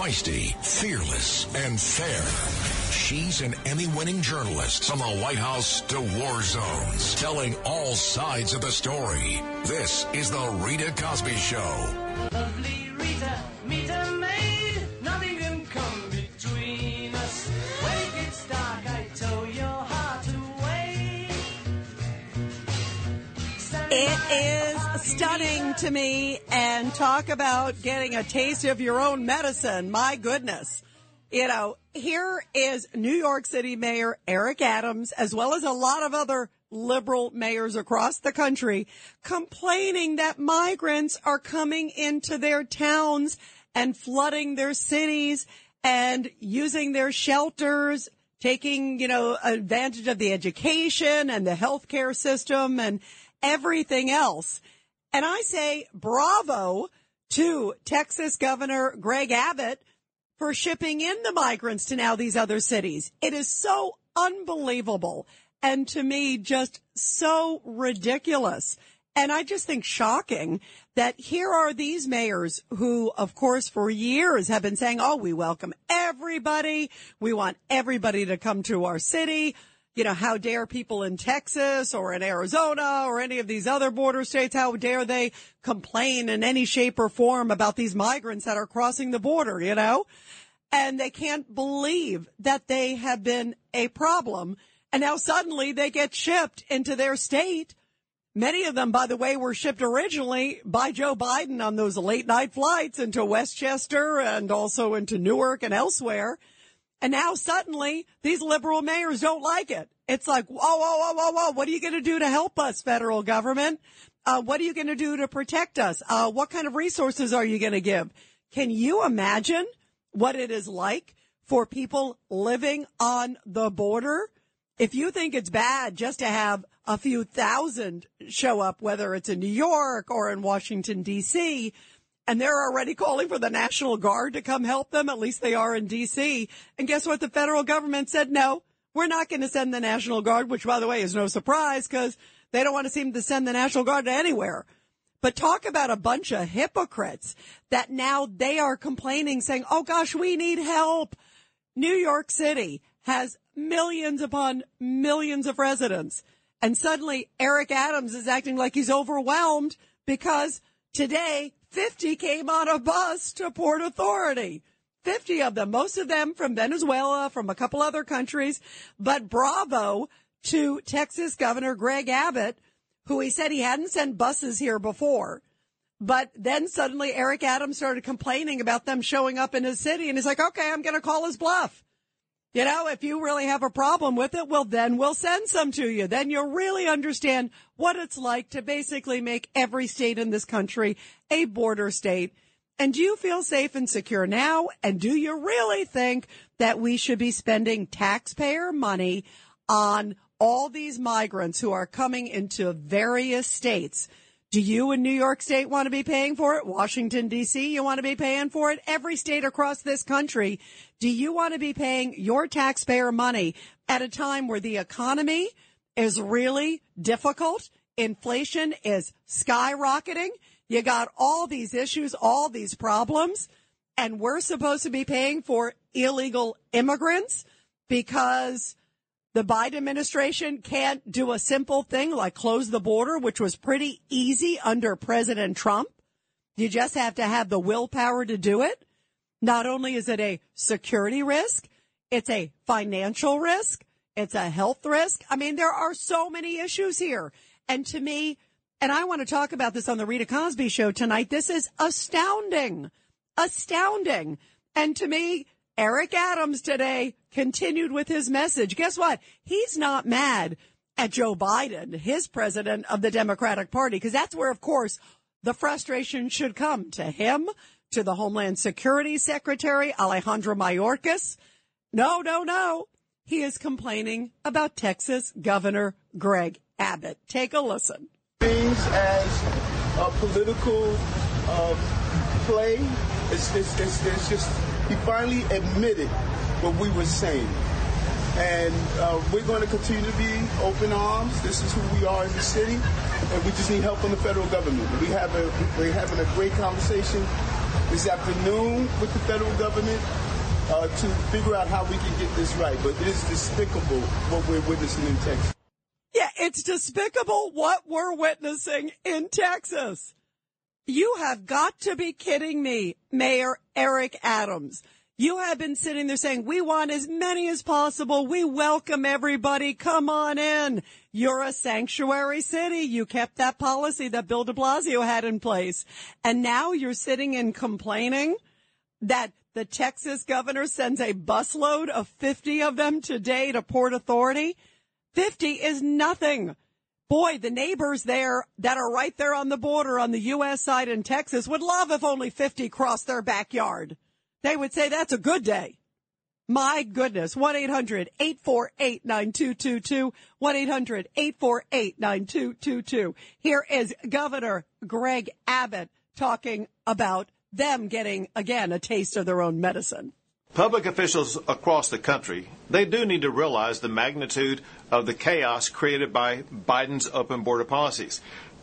Feisty, fearless, and fair. She's an Emmy winning journalist from the White House to war zones, telling all sides of the story. This is The Rita Cosby Show. Lovely Rita, meet a maid. Nothing can come between us. When it gets dark, I tow your heart away. Stand It by is our stunning to me and talk about getting a taste of your own medicine. My goodness. You know, here is New York City Mayor Eric Adams, as well as a lot of other liberal mayors across the country, complaining that migrants are coming into their towns and flooding their cities and using their shelters, taking, you know, advantage of the education and the healthcare system and everything else. And I say bravo to Texas Governor Greg Abbott for shipping in the migrants to now these other cities. It is so unbelievable and to me just so ridiculous. And I just think shocking that here are these mayors who, of course, for years have been saying, Oh, we welcome everybody. We want everybody to come to our city. You know, how dare people in Texas or in Arizona or any of these other border states, how dare they complain in any shape or form about these migrants that are crossing the border, you know? And they can't believe that they have been a problem. And now suddenly they get shipped into their state. Many of them, by the way, were shipped originally by Joe Biden on those late night flights into Westchester and also into Newark and elsewhere. And now suddenly these liberal mayors don't like it. It's like, whoa, whoa, whoa, whoa, whoa. What are you going to do to help us, federal government? Uh, what are you going to do to protect us? Uh, what kind of resources are you going to give? Can you imagine what it is like for people living on the border? If you think it's bad just to have a few thousand show up, whether it's in New York or in Washington, D.C., and they're already calling for the National Guard to come help them. At least they are in D.C. And guess what? The federal government said, no, we're not going to send the National Guard, which by the way is no surprise because they don't want to seem to send the National Guard to anywhere. But talk about a bunch of hypocrites that now they are complaining saying, oh gosh, we need help. New York City has millions upon millions of residents. And suddenly Eric Adams is acting like he's overwhelmed because today 50 came on a bus to Port Authority. 50 of them, most of them from Venezuela, from a couple other countries. But bravo to Texas Governor Greg Abbott, who he said he hadn't sent buses here before. But then suddenly Eric Adams started complaining about them showing up in his city. And he's like, okay, I'm going to call his bluff. You know, if you really have a problem with it, well, then we'll send some to you. Then you'll really understand what it's like to basically make every state in this country a border state. And do you feel safe and secure now? And do you really think that we should be spending taxpayer money on all these migrants who are coming into various states? Do you in New York State want to be paying for it? Washington DC, you want to be paying for it? Every state across this country. Do you want to be paying your taxpayer money at a time where the economy is really difficult? Inflation is skyrocketing. You got all these issues, all these problems, and we're supposed to be paying for illegal immigrants because the Biden administration can't do a simple thing like close the border, which was pretty easy under President Trump. You just have to have the willpower to do it. Not only is it a security risk, it's a financial risk. It's a health risk. I mean, there are so many issues here. And to me, and I want to talk about this on the Rita Cosby show tonight. This is astounding, astounding. And to me, Eric Adams today continued with his message. Guess what? He's not mad at Joe Biden, his president of the Democratic Party, because that's where, of course, the frustration should come to him, to the Homeland Security Secretary, Alejandro Mayorkas. No, no, no. He is complaining about Texas Governor Greg Abbott. Take a listen. things as a political uh, play. It's, it's, it's, it's just, he finally admitted what we were saying. And uh, we're going to continue to be open arms. This is who we are as a city, and we just need help from the federal government. We have a, we're having a great conversation this afternoon with the federal government uh, to figure out how we can get this right. But it is despicable what we're witnessing in Texas. Yeah, it's despicable what we're witnessing in Texas. You have got to be kidding me, Mayor Eric Adams. You have been sitting there saying, we want as many as possible. We welcome everybody. Come on in. You're a sanctuary city. You kept that policy that Bill de Blasio had in place. And now you're sitting and complaining that the Texas governor sends a busload of 50 of them today to Port Authority. 50 is nothing. Boy, the neighbors there that are right there on the border on the U.S. side in Texas would love if only 50 crossed their backyard. They would say that's a good day. My goodness. 1-800-848-9222. 1-800-848-9222. Here is Governor Greg Abbott talking about them getting, again, a taste of their own medicine. Public officials across the country, they do need to realize the magnitude of the chaos created by Biden's open border policies.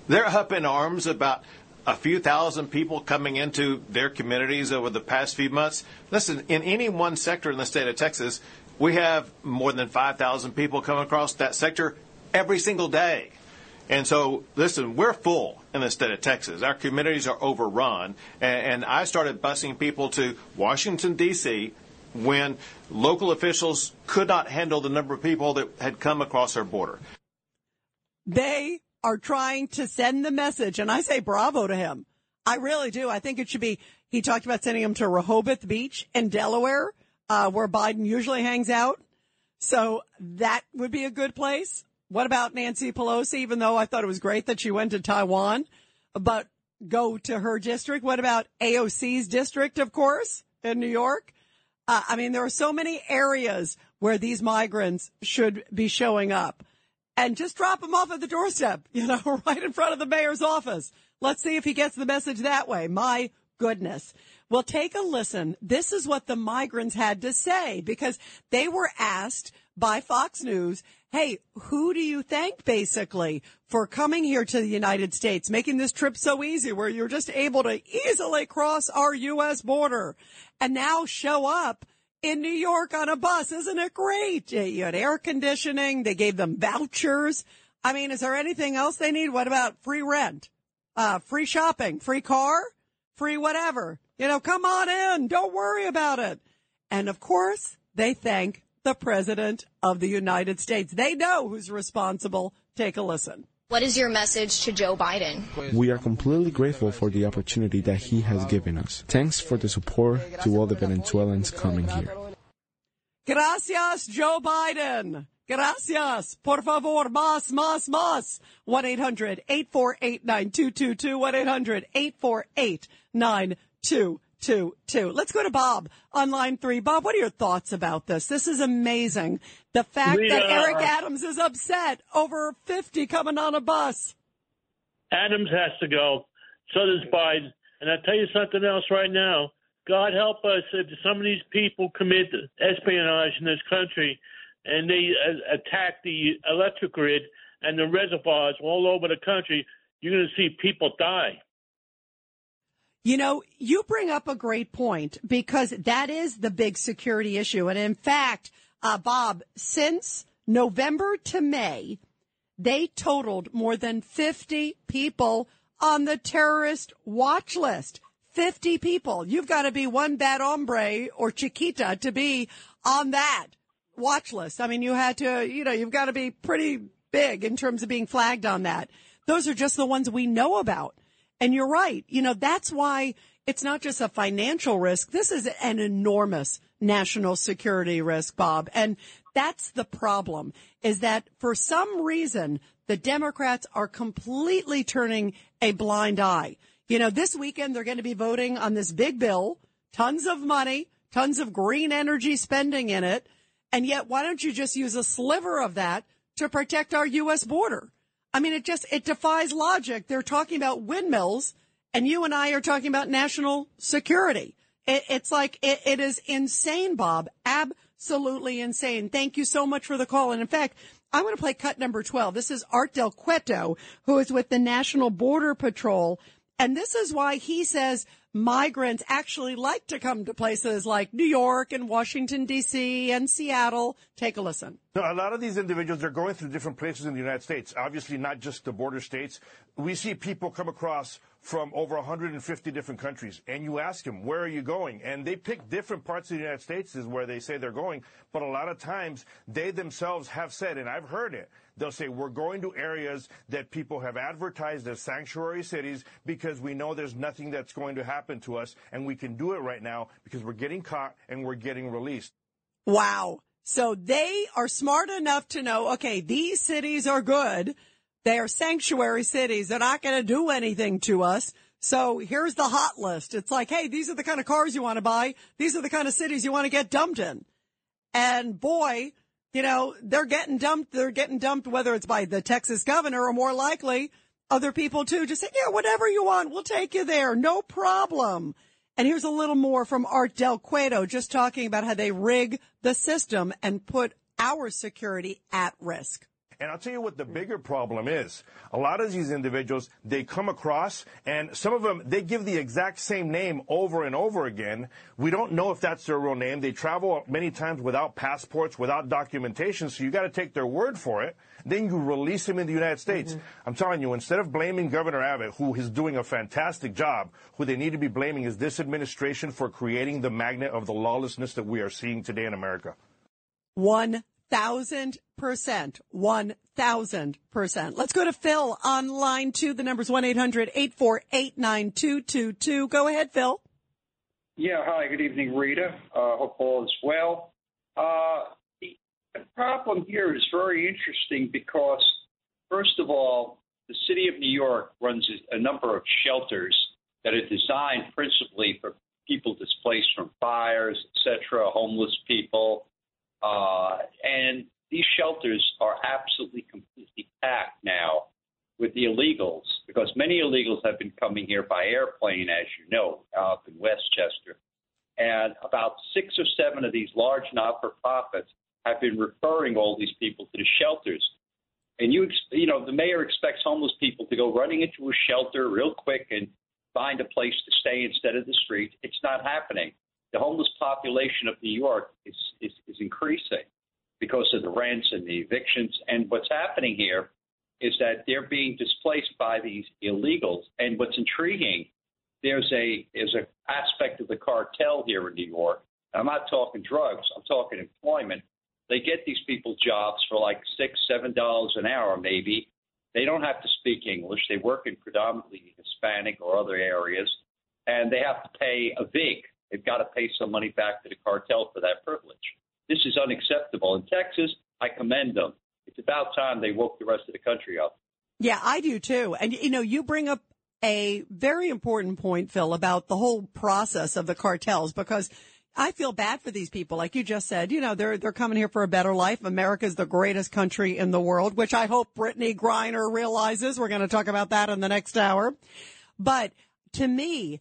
They're up in arms about a few thousand people coming into their communities over the past few months. Listen, in any one sector in the state of Texas, we have more than 5,000 people come across that sector every single day. And so, listen, we're full in the state of Texas. Our communities are overrun. And, and I started busing people to Washington, D.C. when local officials could not handle the number of people that had come across our border. They are trying to send the message, and I say bravo to him. I really do. I think it should be. He talked about sending him to Rehoboth Beach in Delaware, uh, where Biden usually hangs out. So that would be a good place. What about Nancy Pelosi? Even though I thought it was great that she went to Taiwan, but go to her district. What about AOC's district, of course, in New York? Uh, I mean, there are so many areas where these migrants should be showing up and just drop them off at the doorstep, you know, right in front of the mayor's office. Let's see if he gets the message that way. My goodness. Well, take a listen. This is what the migrants had to say because they were asked by Fox News, Hey, who do you thank basically for coming here to the United States, making this trip so easy where you're just able to easily cross our U.S. border and now show up in New York on a bus. Isn't it great? You had air conditioning. They gave them vouchers. I mean, is there anything else they need? What about free rent? Uh, free shopping, free car, free whatever. You know, come on in. Don't worry about it. And of course, they thank the president of the United States. They know who's responsible. Take a listen. What is your message to Joe Biden? We are completely grateful for the opportunity that he has given us. Thanks for the support to all the Venezuelans coming here. Gracias, Joe Biden. Gracias. Por favor, más, más, más. 1-800-848-9222. 1-800-848-9222. Let's go to Bob on line three. Bob, what are your thoughts about this? This is amazing. The fact that Eric Adams is upset over 50 coming on a bus. Adams has to go. So does Biden. And I'll tell you something else right now. God help us if some of these people commit espionage in this country and they uh, attack the electric grid and the reservoirs all over the country, you're going to see people die. You know, you bring up a great point because that is the big security issue. And in fact, uh, Bob, since November to May, they totaled more than 50 people on the terrorist watch list. 50 people. You've got to be one bad hombre or chiquita to be on that watch list. I mean, you had to, you know, you've got to be pretty big in terms of being flagged on that. Those are just the ones we know about. And you're right. You know, that's why it's not just a financial risk. This is an enormous national security risk, Bob. And that's the problem is that for some reason, the Democrats are completely turning a blind eye. You know, this weekend they're going to be voting on this big bill, tons of money, tons of green energy spending in it. And yet, why don't you just use a sliver of that to protect our U.S. border? I mean, it just, it defies logic. They're talking about windmills and you and I are talking about national security. It, it's like, it, it is insane, Bob. Absolutely insane. Thank you so much for the call. And in fact, I'm going to play cut number 12. This is Art Del Cueto, who is with the National Border Patrol. And this is why he says migrants actually like to come to places like New York and Washington, D.C. and Seattle. Take a listen. No, a lot of these individuals are going through different places in the United States. Obviously, not just the border states. We see people come across from over 150 different countries, and you ask them, "Where are you going?" And they pick different parts of the United States is where they say they're going. But a lot of times, they themselves have said, and I've heard it. They'll say, "We're going to areas that people have advertised as sanctuary cities because we know there's nothing that's going to happen to us, and we can do it right now because we're getting caught and we're getting released." Wow. So they are smart enough to know, okay, these cities are good. They are sanctuary cities. They're not going to do anything to us. So here's the hot list. It's like, hey, these are the kind of cars you want to buy. These are the kind of cities you want to get dumped in. And boy, you know, they're getting dumped. They're getting dumped, whether it's by the Texas governor or more likely other people too. Just say, yeah, whatever you want. We'll take you there. No problem. And here's a little more from Art Del Cueto, just talking about how they rig the system and put our security at risk. And I'll tell you what the bigger problem is. A lot of these individuals, they come across and some of them, they give the exact same name over and over again. We don't know if that's their real name. They travel many times without passports, without documentation. So you got to take their word for it. Then you release them in the United States. Mm-hmm. I'm telling you, instead of blaming Governor Abbott, who is doing a fantastic job, who they need to be blaming is this administration for creating the magnet of the lawlessness that we are seeing today in America. One thousand percent. One thousand percent. Let's go to Phil on line two. The number's one eight hundred eight four eight nine two two two. Go ahead, Phil. Yeah, hi, good evening, Rita. Uh, hope all is well. Uh, the, the problem here is very interesting because, first of all, the city of New York runs a number of shelters that are designed principally for people displaced from fires, etc., homeless people, uh, and these shelters are absolutely completely packed now with the illegals because many illegals have been coming here by airplane, as you know, out in Westchester. And about six or seven of these large not for profits have been referring all these people to the shelters. And you, you know, the mayor expects homeless people to go running into a shelter real quick and find a place to stay instead of the street. It's not happening. The homeless population of New York is, is, is increasing because of the rents and the evictions. And what's happening here is that they're being displaced by these illegals. And what's intriguing, there's a there's an aspect of the cartel here in New York. I'm not talking drugs. I'm talking employment. They get these people jobs for like six, seven dollars an hour, maybe. They don't have to speak English. They work in predominantly Hispanic or other areas, and they have to pay a vig. They've got to pay some money back to the cartel for that privilege. This is unacceptable. In Texas, I commend them. It's about time they woke the rest of the country up. Yeah, I do too. And you know, you bring up a very important point, Phil, about the whole process of the cartels because I feel bad for these people. Like you just said, you know, they're, they're coming here for a better life. America's the greatest country in the world, which I hope Brittney Griner realizes. We're going to talk about that in the next hour. But to me,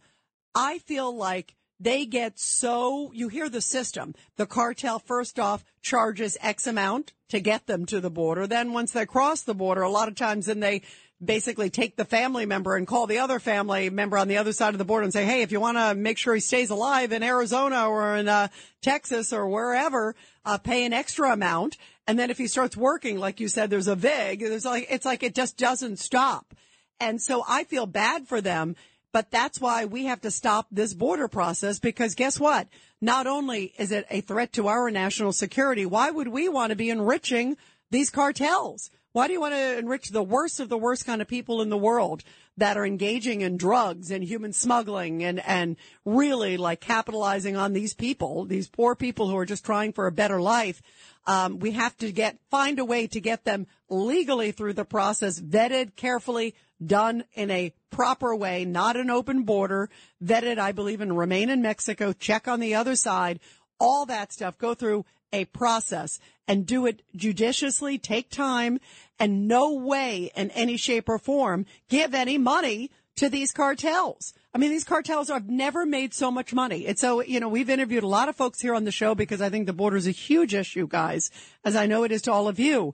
I feel like they get so, you hear the system. The cartel first off charges X amount to get them to the border. Then once they cross the border, a lot of times then they basically take the family member and call the other family member on the other side of the border and say, Hey, if you want to make sure he stays alive in Arizona or in uh, Texas or wherever, uh, pay an extra amount. And then if he starts working, like you said, there's a VIG. There's like, it's like it just doesn't stop. And so I feel bad for them but that's why we have to stop this border process because guess what? Not only is it a threat to our national security, why would we want to be enriching these cartels? Why do you want to enrich the worst of the worst kind of people in the world that are engaging in drugs and human smuggling and, and really like capitalizing on these people, these poor people who are just trying for a better life? Um, we have to get, find a way to get them legally through the process, vetted carefully, done in a proper way, not an open border, vetted, I believe, and remain in Mexico, check on the other side, all that stuff, go through a process and do it judiciously, take time, and no way in any shape or form give any money to these cartels. I mean, these cartels have never made so much money. And so, you know, we've interviewed a lot of folks here on the show because I think the border is a huge issue, guys, as I know it is to all of you.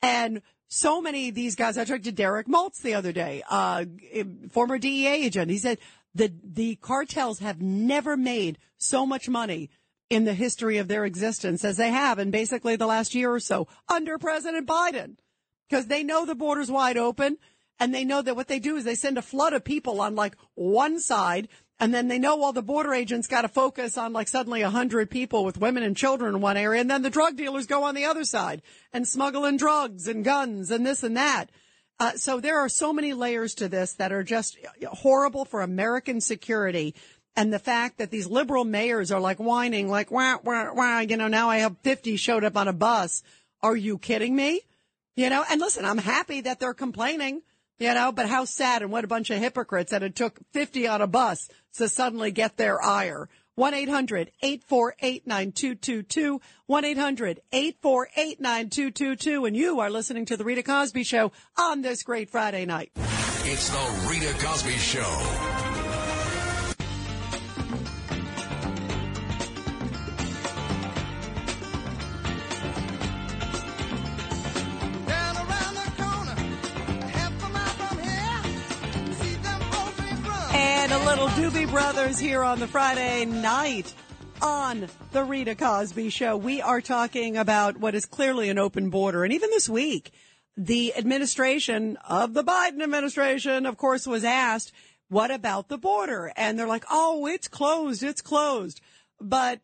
And so many of these guys. I talked to Derek Maltz the other day, uh, former DEA agent. He said the the cartels have never made so much money in the history of their existence as they have in basically the last year or so under President Biden, because they know the border's wide open. And they know that what they do is they send a flood of people on like one side and then they know all the border agents got to focus on like suddenly a hundred people with women and children in one area. And then the drug dealers go on the other side and smuggle in drugs and guns and this and that. Uh, so there are so many layers to this that are just horrible for American security. And the fact that these liberal mayors are like whining, like, wah, wah, wah, you know, now I have 50 showed up on a bus. Are you kidding me? You know, and listen, I'm happy that they're complaining. You know, but how sad and what a bunch of hypocrites that it took 50 on a bus to suddenly get their ire. 1-800-848-9222. 1-800-848-9222. And you are listening to the Rita Cosby Show on this great Friday night. It's the Rita Cosby Show. Little Doobie Brothers here on the Friday night on the Rita Cosby Show. We are talking about what is clearly an open border. And even this week, the administration of the Biden administration, of course, was asked, what about the border? And they're like, oh, it's closed. It's closed. But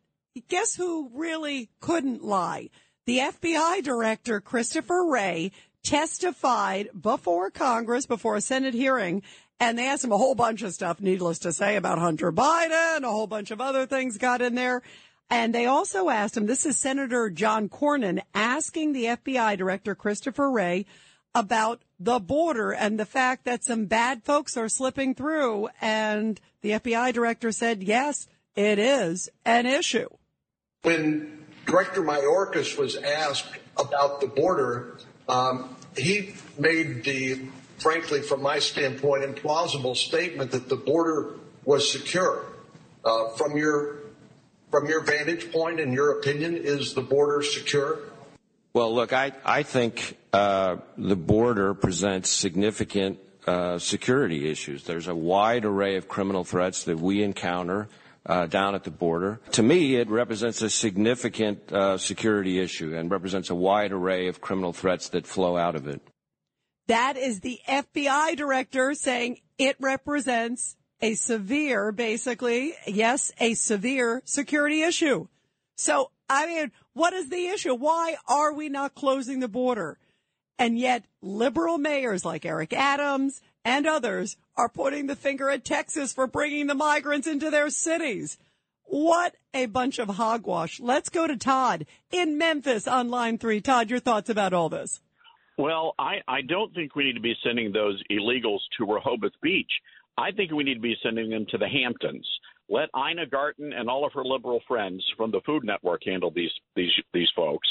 guess who really couldn't lie? The FBI director, Christopher Wray, testified before Congress, before a Senate hearing, and they asked him a whole bunch of stuff, needless to say, about Hunter Biden, a whole bunch of other things got in there. And they also asked him, this is Senator John Cornyn asking the FBI director, Christopher Wray, about the border and the fact that some bad folks are slipping through. And the FBI director said, yes, it is an issue. When Director Mayorkas was asked about the border, um, he made the frankly, from my standpoint, implausible statement that the border was secure. Uh, from your from your vantage point and your opinion, is the border secure? Well, look, I I think uh, the border presents significant uh, security issues. There's a wide array of criminal threats that we encounter. Uh, down at the border. To me, it represents a significant uh, security issue and represents a wide array of criminal threats that flow out of it. That is the FBI director saying it represents a severe, basically, yes, a severe security issue. So, I mean, what is the issue? Why are we not closing the border? And yet liberal mayors like Eric Adams and others are putting the finger at Texas for bringing the migrants into their cities. What a bunch of hogwash. Let's go to Todd in Memphis on line three. Todd, your thoughts about all this? Well, I, I don't think we need to be sending those illegals to Rehoboth Beach. I think we need to be sending them to the Hamptons. Let Ina Garten and all of her liberal friends from the Food Network handle these these these folks.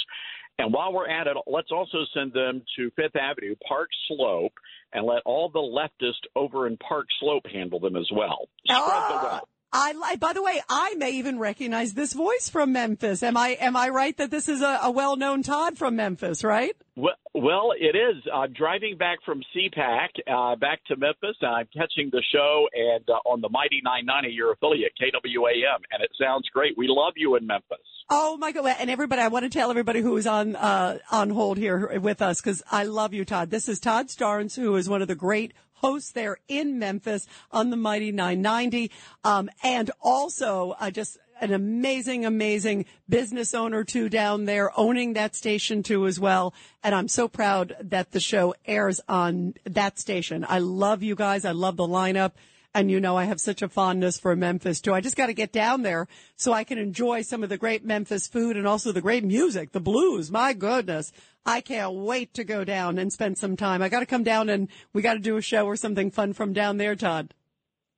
And while we're at it, let's also send them to Fifth Avenue, Park Slope, and let all the leftists over in Park Slope handle them as well. Spread the wealth. I like. By the way, I may even recognize this voice from Memphis. Am I am I right that this is a, a well known Todd from Memphis? Right. Well, well, it is. I'm driving back from CPAC uh, back to Memphis. And I'm catching the show and uh, on the Mighty 990, your affiliate KWAM, and it sounds great. We love you in Memphis. Oh my God! And everybody, I want to tell everybody who is on uh, on hold here with us because I love you, Todd. This is Todd Starnes, who is one of the great hosts there in Memphis on the Mighty 990. Um, and also, uh, just an amazing, amazing business owner too down there, owning that station too as well. And I'm so proud that the show airs on that station. I love you guys. I love the lineup. And you know, I have such a fondness for Memphis too. I just got to get down there so I can enjoy some of the great Memphis food and also the great music, the blues. My goodness. I can't wait to go down and spend some time. I got to come down and we got to do a show or something fun from down there, Todd.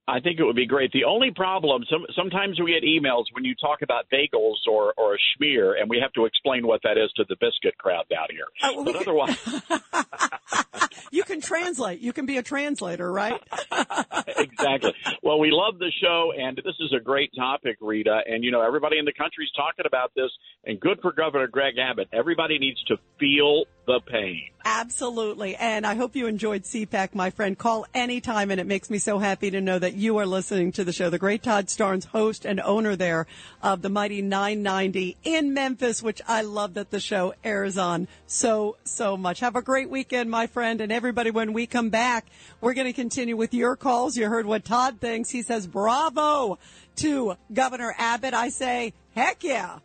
I think it would be great. The only problem, some, sometimes we get emails when you talk about bagels or, or a schmear, and we have to explain what that is to the biscuit crowd down here. Uh, but otherwise, you can translate. You can be a translator, right? exactly. Well, we love the show, and this is a great topic, Rita. And you know, everybody in the country's talking about this, and good for Governor Greg Abbott. Everybody needs to feel the pain. Absolutely. And I hope you enjoyed CPAC, my friend. Call anytime, and it makes me so happy to know that you are listening to the show. The great Todd Starnes, host and owner there of the Mighty 990 in Memphis, which I love that the show airs on so, so much. Have a great weekend, my friend. And everybody, when we come back, we're going to continue with your calls. You heard what Todd thinks. He says, bravo to Governor Abbott. I say, heck yeah.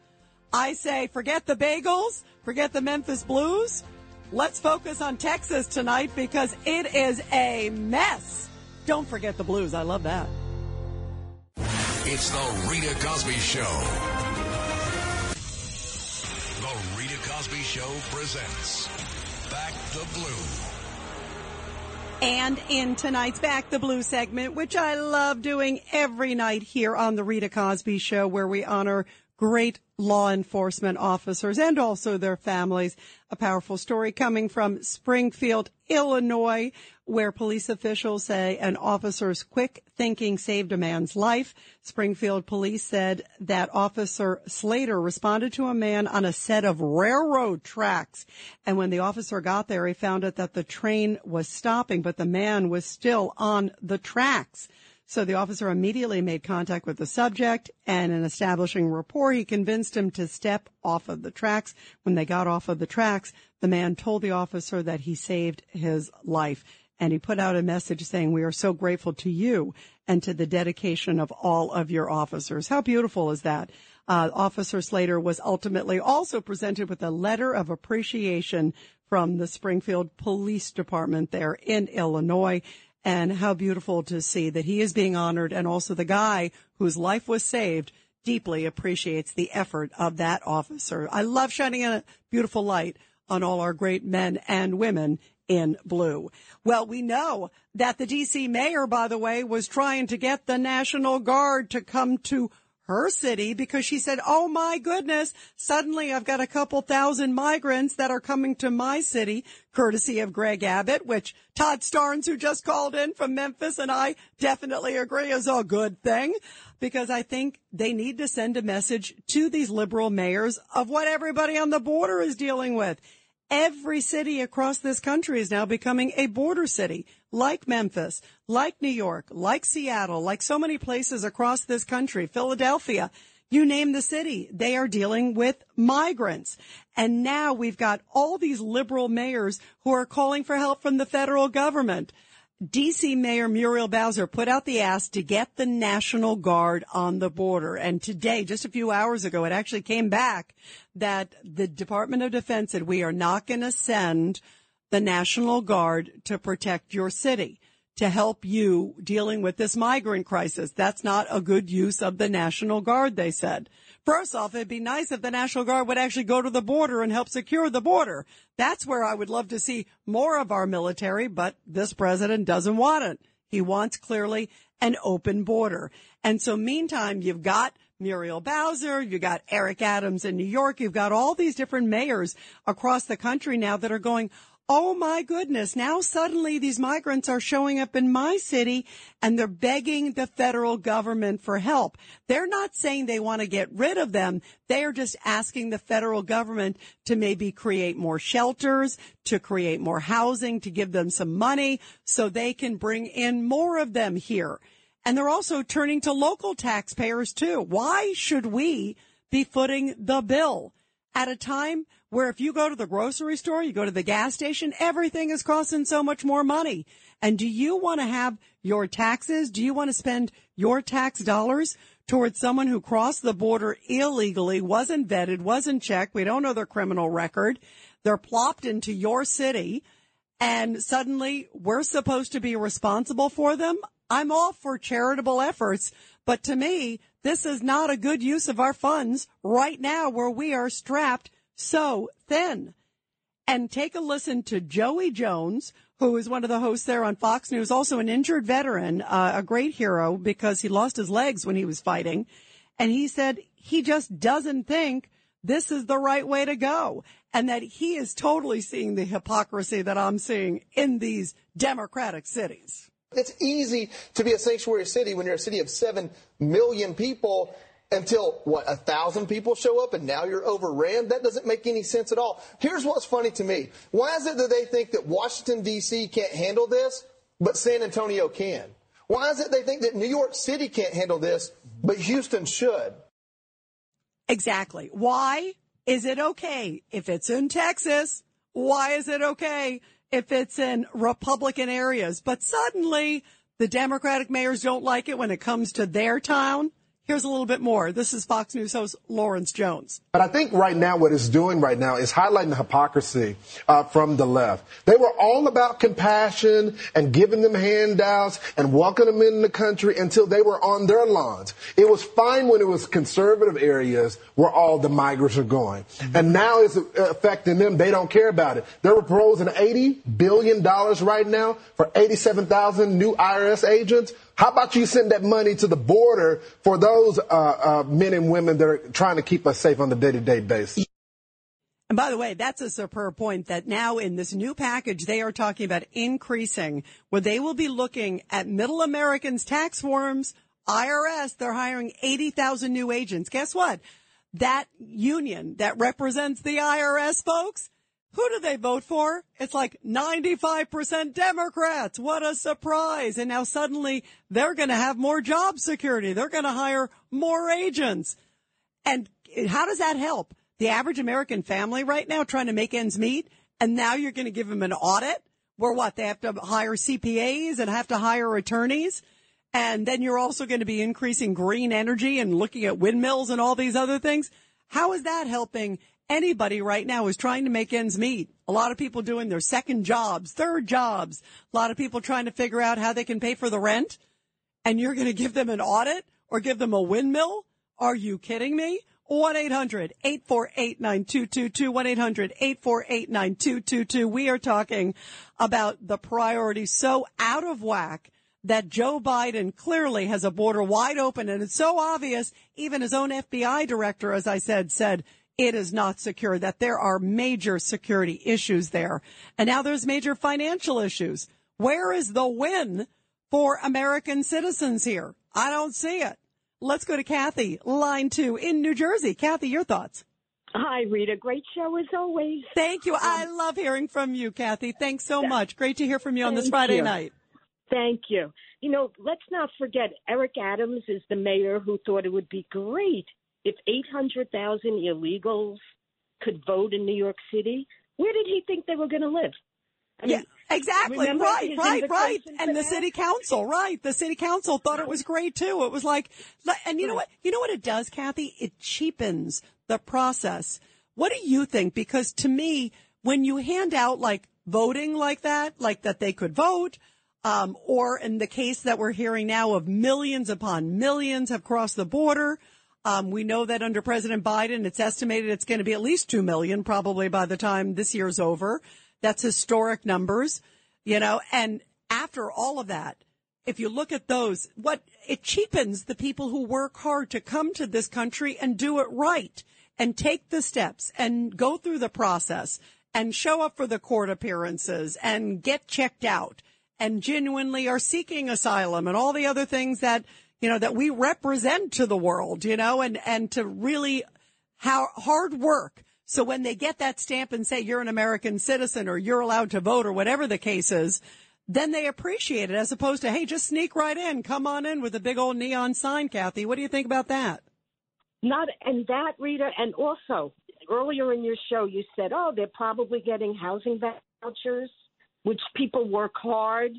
I say, forget the bagels, forget the Memphis Blues. Let's focus on Texas tonight because it is a mess. Don't forget the Blues. I love that. It's the Rita Cosby Show. The Rita Cosby Show presents Back the Blue. And in tonight's Back the Blue segment, which I love doing every night here on the Rita Cosby Show, where we honor great law enforcement officers and also their families. A powerful story coming from Springfield, Illinois, where police officials say an officer's quick thinking saved a man's life. Springfield police said that Officer Slater responded to a man on a set of railroad tracks. And when the officer got there, he found out that the train was stopping, but the man was still on the tracks. So the officer immediately made contact with the subject and in establishing rapport, he convinced him to step off of the tracks. When they got off of the tracks, the man told the officer that he saved his life and he put out a message saying, we are so grateful to you and to the dedication of all of your officers. How beautiful is that? Uh, Officer Slater was ultimately also presented with a letter of appreciation from the Springfield Police Department there in Illinois and how beautiful to see that he is being honored and also the guy whose life was saved deeply appreciates the effort of that officer. I love shining a beautiful light on all our great men and women in blue. Well, we know that the DC mayor, by the way, was trying to get the National Guard to come to her city because she said, Oh my goodness, suddenly I've got a couple thousand migrants that are coming to my city, courtesy of Greg Abbott, which Todd Starnes, who just called in from Memphis and I definitely agree is a good thing because I think they need to send a message to these liberal mayors of what everybody on the border is dealing with. Every city across this country is now becoming a border city, like Memphis, like New York, like Seattle, like so many places across this country, Philadelphia. You name the city, they are dealing with migrants. And now we've got all these liberal mayors who are calling for help from the federal government. DC Mayor Muriel Bowser put out the ask to get the National Guard on the border. And today, just a few hours ago, it actually came back that the Department of Defense said we are not going to send the National Guard to protect your city, to help you dealing with this migrant crisis. That's not a good use of the National Guard, they said. First off, it'd be nice if the National Guard would actually go to the border and help secure the border. That's where I would love to see more of our military, but this president doesn't want it. He wants clearly an open border. And so meantime, you've got Muriel Bowser, you've got Eric Adams in New York, you've got all these different mayors across the country now that are going, Oh my goodness. Now suddenly these migrants are showing up in my city and they're begging the federal government for help. They're not saying they want to get rid of them. They are just asking the federal government to maybe create more shelters, to create more housing, to give them some money so they can bring in more of them here. And they're also turning to local taxpayers too. Why should we be footing the bill at a time where if you go to the grocery store, you go to the gas station, everything is costing so much more money. And do you want to have your taxes? Do you want to spend your tax dollars towards someone who crossed the border illegally, wasn't vetted, wasn't checked? We don't know their criminal record. They're plopped into your city and suddenly we're supposed to be responsible for them. I'm all for charitable efforts, but to me, this is not a good use of our funds right now where we are strapped so thin. And take a listen to Joey Jones, who is one of the hosts there on Fox News, also an injured veteran, uh, a great hero because he lost his legs when he was fighting. And he said he just doesn't think this is the right way to go and that he is totally seeing the hypocrisy that I'm seeing in these democratic cities. It's easy to be a sanctuary city when you're a city of 7 million people until what a thousand people show up and now you're overran that doesn't make any sense at all here's what's funny to me why is it that they think that washington d.c can't handle this but san antonio can why is it they think that new york city can't handle this but houston should Exactly. Why is it okay if it's in Texas? Why is it okay if it's in Republican areas? But suddenly the Democratic mayors don't like it when it comes to their town. Here's a little bit more. This is Fox News host Lawrence Jones. But I think right now what it's doing right now is highlighting the hypocrisy uh, from the left. They were all about compassion and giving them handouts and welcoming them in the country until they were on their lawns. It was fine when it was conservative areas where all the migrants are going. And now it's affecting them. They don't care about it. They're proposing $80 billion right now for 87,000 new IRS agents. How about you send that money to the border for those uh, uh, men and women that are trying to keep us safe on the day to day basis? And by the way, that's a superb point that now in this new package, they are talking about increasing where they will be looking at middle Americans tax forms, IRS, they're hiring 80,000 new agents. Guess what? That union that represents the IRS folks, who do they vote for? It's like 95% Democrats. What a surprise. And now suddenly they're going to have more job security. They're going to hire more agents. And how does that help? The average American family right now trying to make ends meet. And now you're going to give them an audit where what? They have to hire CPAs and have to hire attorneys. And then you're also going to be increasing green energy and looking at windmills and all these other things. How is that helping anybody right now who's trying to make ends meet? A lot of people doing their second jobs, third jobs. A lot of people trying to figure out how they can pay for the rent. And you're going to give them an audit or give them a windmill? Are you kidding me? 1-800-848-9222, 1-800-848-9222. We are talking about the priorities so out of whack that Joe Biden clearly has a border wide open and it's so obvious. Even his own FBI director, as I said, said it is not secure, that there are major security issues there. And now there's major financial issues. Where is the win for American citizens here? I don't see it. Let's go to Kathy, line two in New Jersey. Kathy, your thoughts. Hi, Rita. Great show as always. Thank you. Um, I love hearing from you, Kathy. Thanks so much. Great to hear from you on this Friday you. night. Thank you. You know, let's not forget Eric Adams is the mayor who thought it would be great if 800,000 illegals could vote in New York City. Where did he think they were going to live? I yeah, exactly. Right, right, right. And the that? city council, right. The city council thought it was great too. It was like, and you know what, you know what it does, Kathy? It cheapens the process. What do you think? Because to me, when you hand out like voting like that, like that they could vote, um, or in the case that we're hearing now of millions upon millions have crossed the border. Um, we know that under President Biden, it's estimated it's going to be at least 2 million probably by the time this year's over. That's historic numbers, you know, and after all of that, if you look at those, what it cheapens the people who work hard to come to this country and do it right and take the steps and go through the process and show up for the court appearances and get checked out and genuinely are seeking asylum and all the other things that, you know, that we represent to the world, you know, and, and to really how hard work. So when they get that stamp and say you're an American citizen or you're allowed to vote or whatever the case is, then they appreciate it as opposed to, hey, just sneak right in, come on in with a big old neon sign, Kathy. What do you think about that? Not and that Rita, and also earlier in your show you said, oh, they're probably getting housing vouchers, which people work hard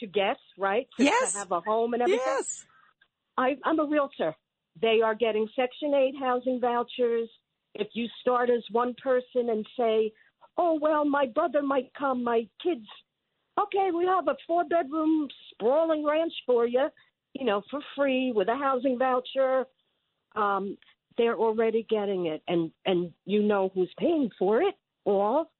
to get, right? To, Yes. to have a home and everything. Yes. I, I'm a realtor. They are getting Section 8 housing vouchers. If you start as one person and say, oh, well, my brother might come, my kids, okay, we have a four bedroom sprawling ranch for you, you know, for free with a housing voucher. Um, they're already getting it, and, and you know who's paying for it all.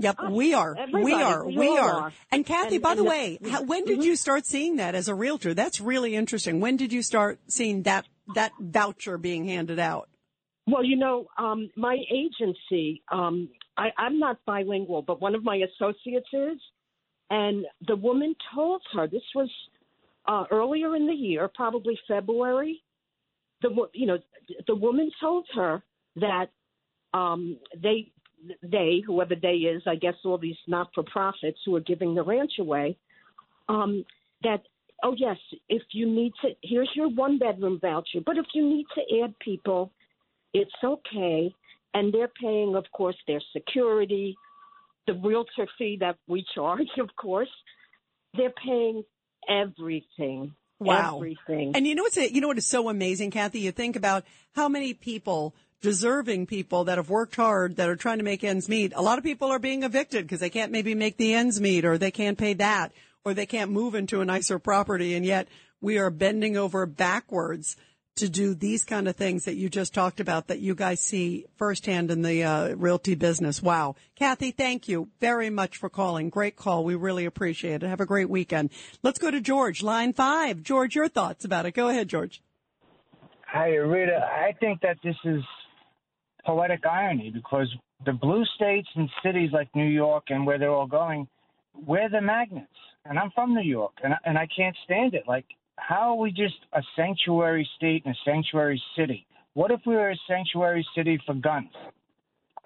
Yep, we are. We are. We are. are. And Kathy, And- by the and the- way, how, when did Mhm. you start seeing that as a realtor? That's really interesting. When did you start seeing that that voucher being handed out? Well, you know, um, my agency, um, I, I'm not bilingual, but one of my associates is. And the woman told her, this was uh, earlier in the year, probably February. The you know the woman told her that um, they they whoever they is, I guess all these not for profits who are giving the ranch away, um, that oh yes, if you need to, here's your one bedroom voucher, but if you need to add people, it's okay, and they're paying, of course, their security, the realtor fee that we charge, of course, they're paying everything. Wow. Everything. And you know what's you know what is so amazing, Kathy? You think about how many people, deserving people that have worked hard, that are trying to make ends meet. A lot of people are being evicted because they can't maybe make the ends meet, or they can't pay that, or they can't move into a nicer property, and yet we are bending over backwards to do these kind of things that you just talked about that you guys see firsthand in the uh, realty business. Wow. Kathy, thank you very much for calling. Great call. We really appreciate it. Have a great weekend. Let's go to George, line five. George, your thoughts about it. Go ahead, George. Hi, Rita. I think that this is poetic irony because the blue states and cities like New York and where they're all going, we're the magnets. And I'm from New York, and I, and I can't stand it. Like, how are we just a sanctuary state and a sanctuary city? What if we were a sanctuary city for guns?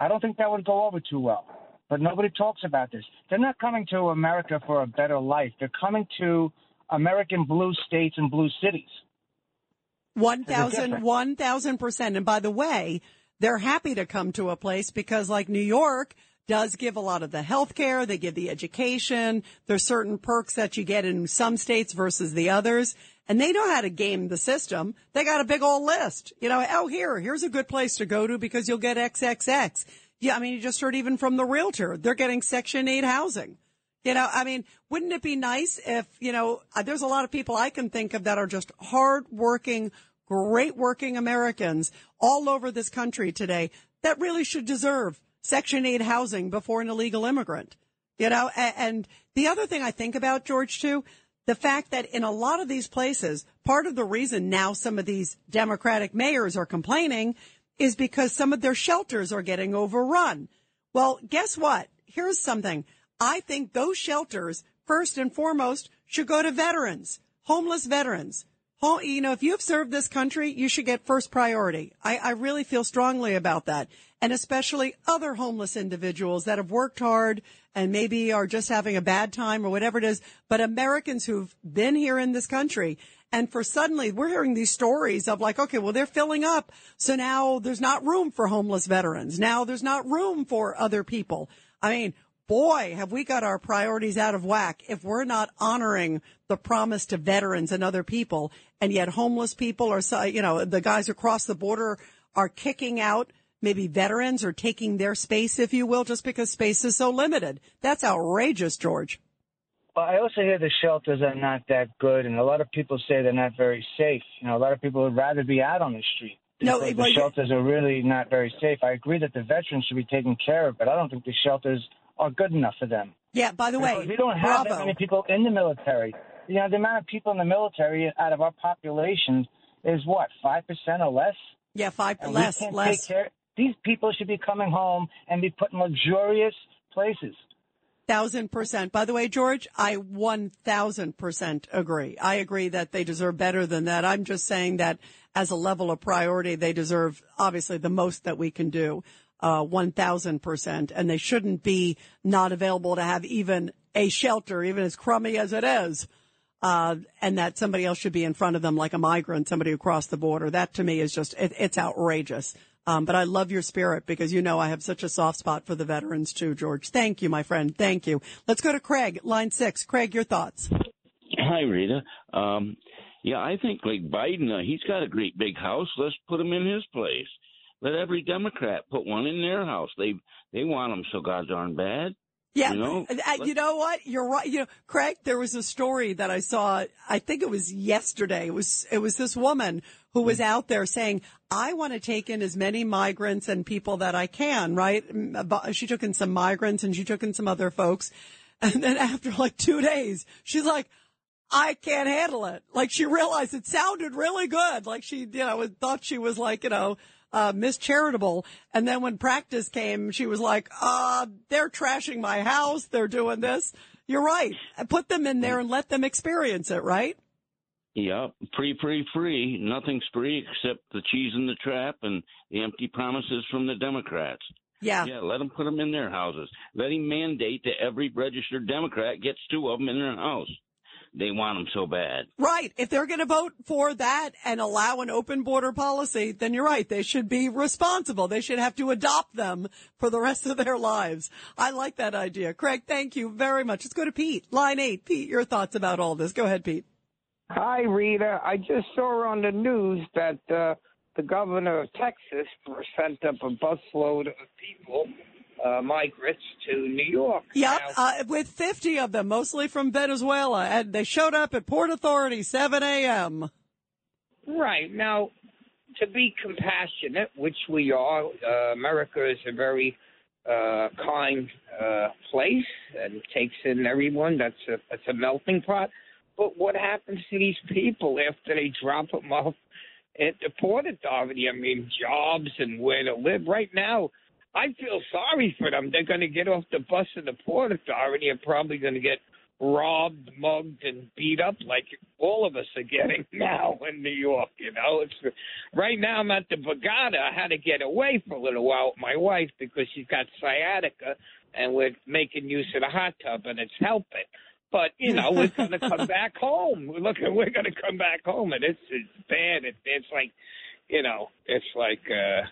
I don't think that would go over too well. But nobody talks about this. They're not coming to America for a better life. They're coming to American blue states and blue cities. One thousand, one thousand percent. And by the way, they're happy to come to a place because like New York does give a lot of the health care. They give the education. There's certain perks that you get in some states versus the others. And they know how to game the system. They got a big old list. You know, oh, here, here's a good place to go to because you'll get XXX. Yeah. I mean, you just heard even from the realtor, they're getting section eight housing. You know, I mean, wouldn't it be nice if, you know, uh, there's a lot of people I can think of that are just hardworking, great working Americans all over this country today that really should deserve Section 8 housing before an illegal immigrant. You know, and, the other thing I think about, George, too, the fact that in a lot of these places, part of the reason now some of these Democratic mayors are complaining is because some of their shelters are getting overrun. Well, guess what? Here's something. I think those shelters, first and foremost, should go to veterans, homeless veterans. You know, if you've served this country, you should get first priority. I, I really feel strongly about that. And especially other homeless individuals that have worked hard and maybe are just having a bad time or whatever it is. But Americans who've been here in this country and for suddenly we're hearing these stories of like, okay, well, they're filling up. So now there's not room for homeless veterans. Now there's not room for other people. I mean, boy, have we got our priorities out of whack if we're not honoring the promise to veterans and other people. And yet homeless people are, you know, the guys across the border are kicking out maybe veterans or taking their space, if you will, just because space is so limited. That's outrageous, George. Well, I also hear the shelters are not that good, and a lot of people say they're not very safe. You know, a lot of people would rather be out on the street. No, well, the shelters are really not very safe. I agree that the veterans should be taken care of, but I don't think the shelters are good enough for them. Yeah, by the way, Because we don't have that many people in the military. You know, the amount of people in the military out of our population is what five percent or less. Yeah, five And we less, can't less. Take care. These people should be coming home and be put in luxurious places. Thousand percent. By the way, George, I one thousand percent agree. I agree that they deserve better than that. I'm just saying that as a level of priority, they deserve obviously the most that we can do. Uh, one thousand percent, and they shouldn't be not available to have even a shelter, even as crummy as it is. Uh, and that somebody else should be in front of them like a migrant, somebody who crossed the border. That to me is just, it, it's outrageous. Um, but I love your spirit because you know I have such a soft spot for the veterans too, George. Thank you, my friend. Thank you. Let's go to Craig, line six. Craig, your thoughts. Hi, Rita. Um, yeah, I think like Biden, uh, he's got a great big house. Let's put him in his place. Let every Democrat put one in their house. They they want them so god darn bad. Yeah, you know. you know what? You're right. You know, Craig, there was a story that I saw. I think it was yesterday. It was it was this woman who was out there saying, "I want to take in as many migrants and people that I can." Right? Mm, She took in some migrants and she took in some other folks, and then after like two days, she's like. I can't handle it. Like she realized it sounded really good. Like she, you know, thought she was like, you know, uh, Miss Charitable. And then when practice came, she was like, uh, they're trashing my house. They're doing this. You're right. Put them in there and let them experience it, right? Yeah, free, free, free. Nothing's free except the cheese in the trap and the empty promises from the Democrats. Yeah. Yeah, let them put them in their houses. Let him mandate that every registered Democrat gets two of them in their house. They want them so bad. Right. If they're going to vote for that and allow an open border policy, then you're right. They should be responsible. They should have to adopt them for the rest of their lives. I like that idea. Craig, thank you very much. Let's go to Pete. Line eight. Pete, your thoughts about all this. Go ahead, Pete. Hi, Rita. I just saw on the news that uh, the governor of Texas sent up a busload of people, uh, migrants, to New York. Yep, Now, uh, with 50 of them, mostly from Venezuela, and they showed up at Port Authority 7 a.m. right. Now, to be compassionate, which we are, uh, America is a very uh, kind uh, place and takes in everyone. That's a, that's a melting pot. But what happens to these people after they drop them off at the port authority? I mean, jobs and where to live. Right now, I feel sorry for them. They're going to get off the bus in the port authority and probably going to get robbed, mugged, and beat up like all of us are getting now in New York. You know, it's right now. I'm at the Borgata. I had to get away for a little while with my wife because she's got sciatica, and we're making use of the hot tub, and it's helping. But you know, we're going to come back home. We're looking. We're going to come back home, and it's it's bad. It, it's like, you know, it's like. uh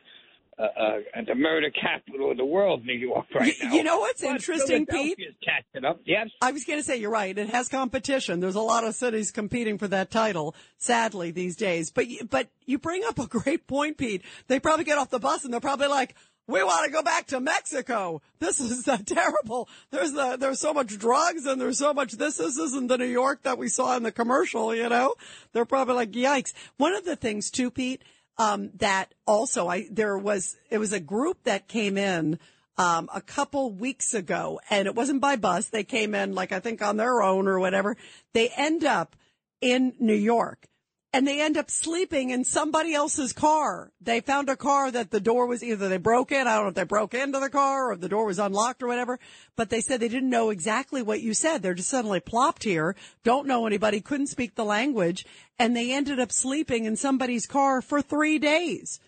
uh, uh, the murder capital of the world, New York, right now. You know what's But interesting, Pete? Catching up. Yes. I was going to say you're right. It has competition. There's a lot of cities competing for that title, sadly these days. But you- but you bring up a great point, Pete. They probably get off the bus and they're probably like, "We want to go back to Mexico. This is uh, terrible. There's the there's so much drugs and there's so much this. This isn't the New York that we saw in the commercial. You know, they're probably like, yikes. One of the things too, Pete, um, that also I there was it was a group that came in um, a couple weeks ago, and it wasn't by bus. They came in like I think on their own or whatever. They end up in New York. And they end up sleeping in somebody else's car. They found a car that the door was either they broke in. I don't know if they broke into the car or the door was unlocked or whatever, but they said they didn't know exactly what you said. They're just suddenly plopped here, don't know anybody, couldn't speak the language, and they ended up sleeping in somebody's car for three days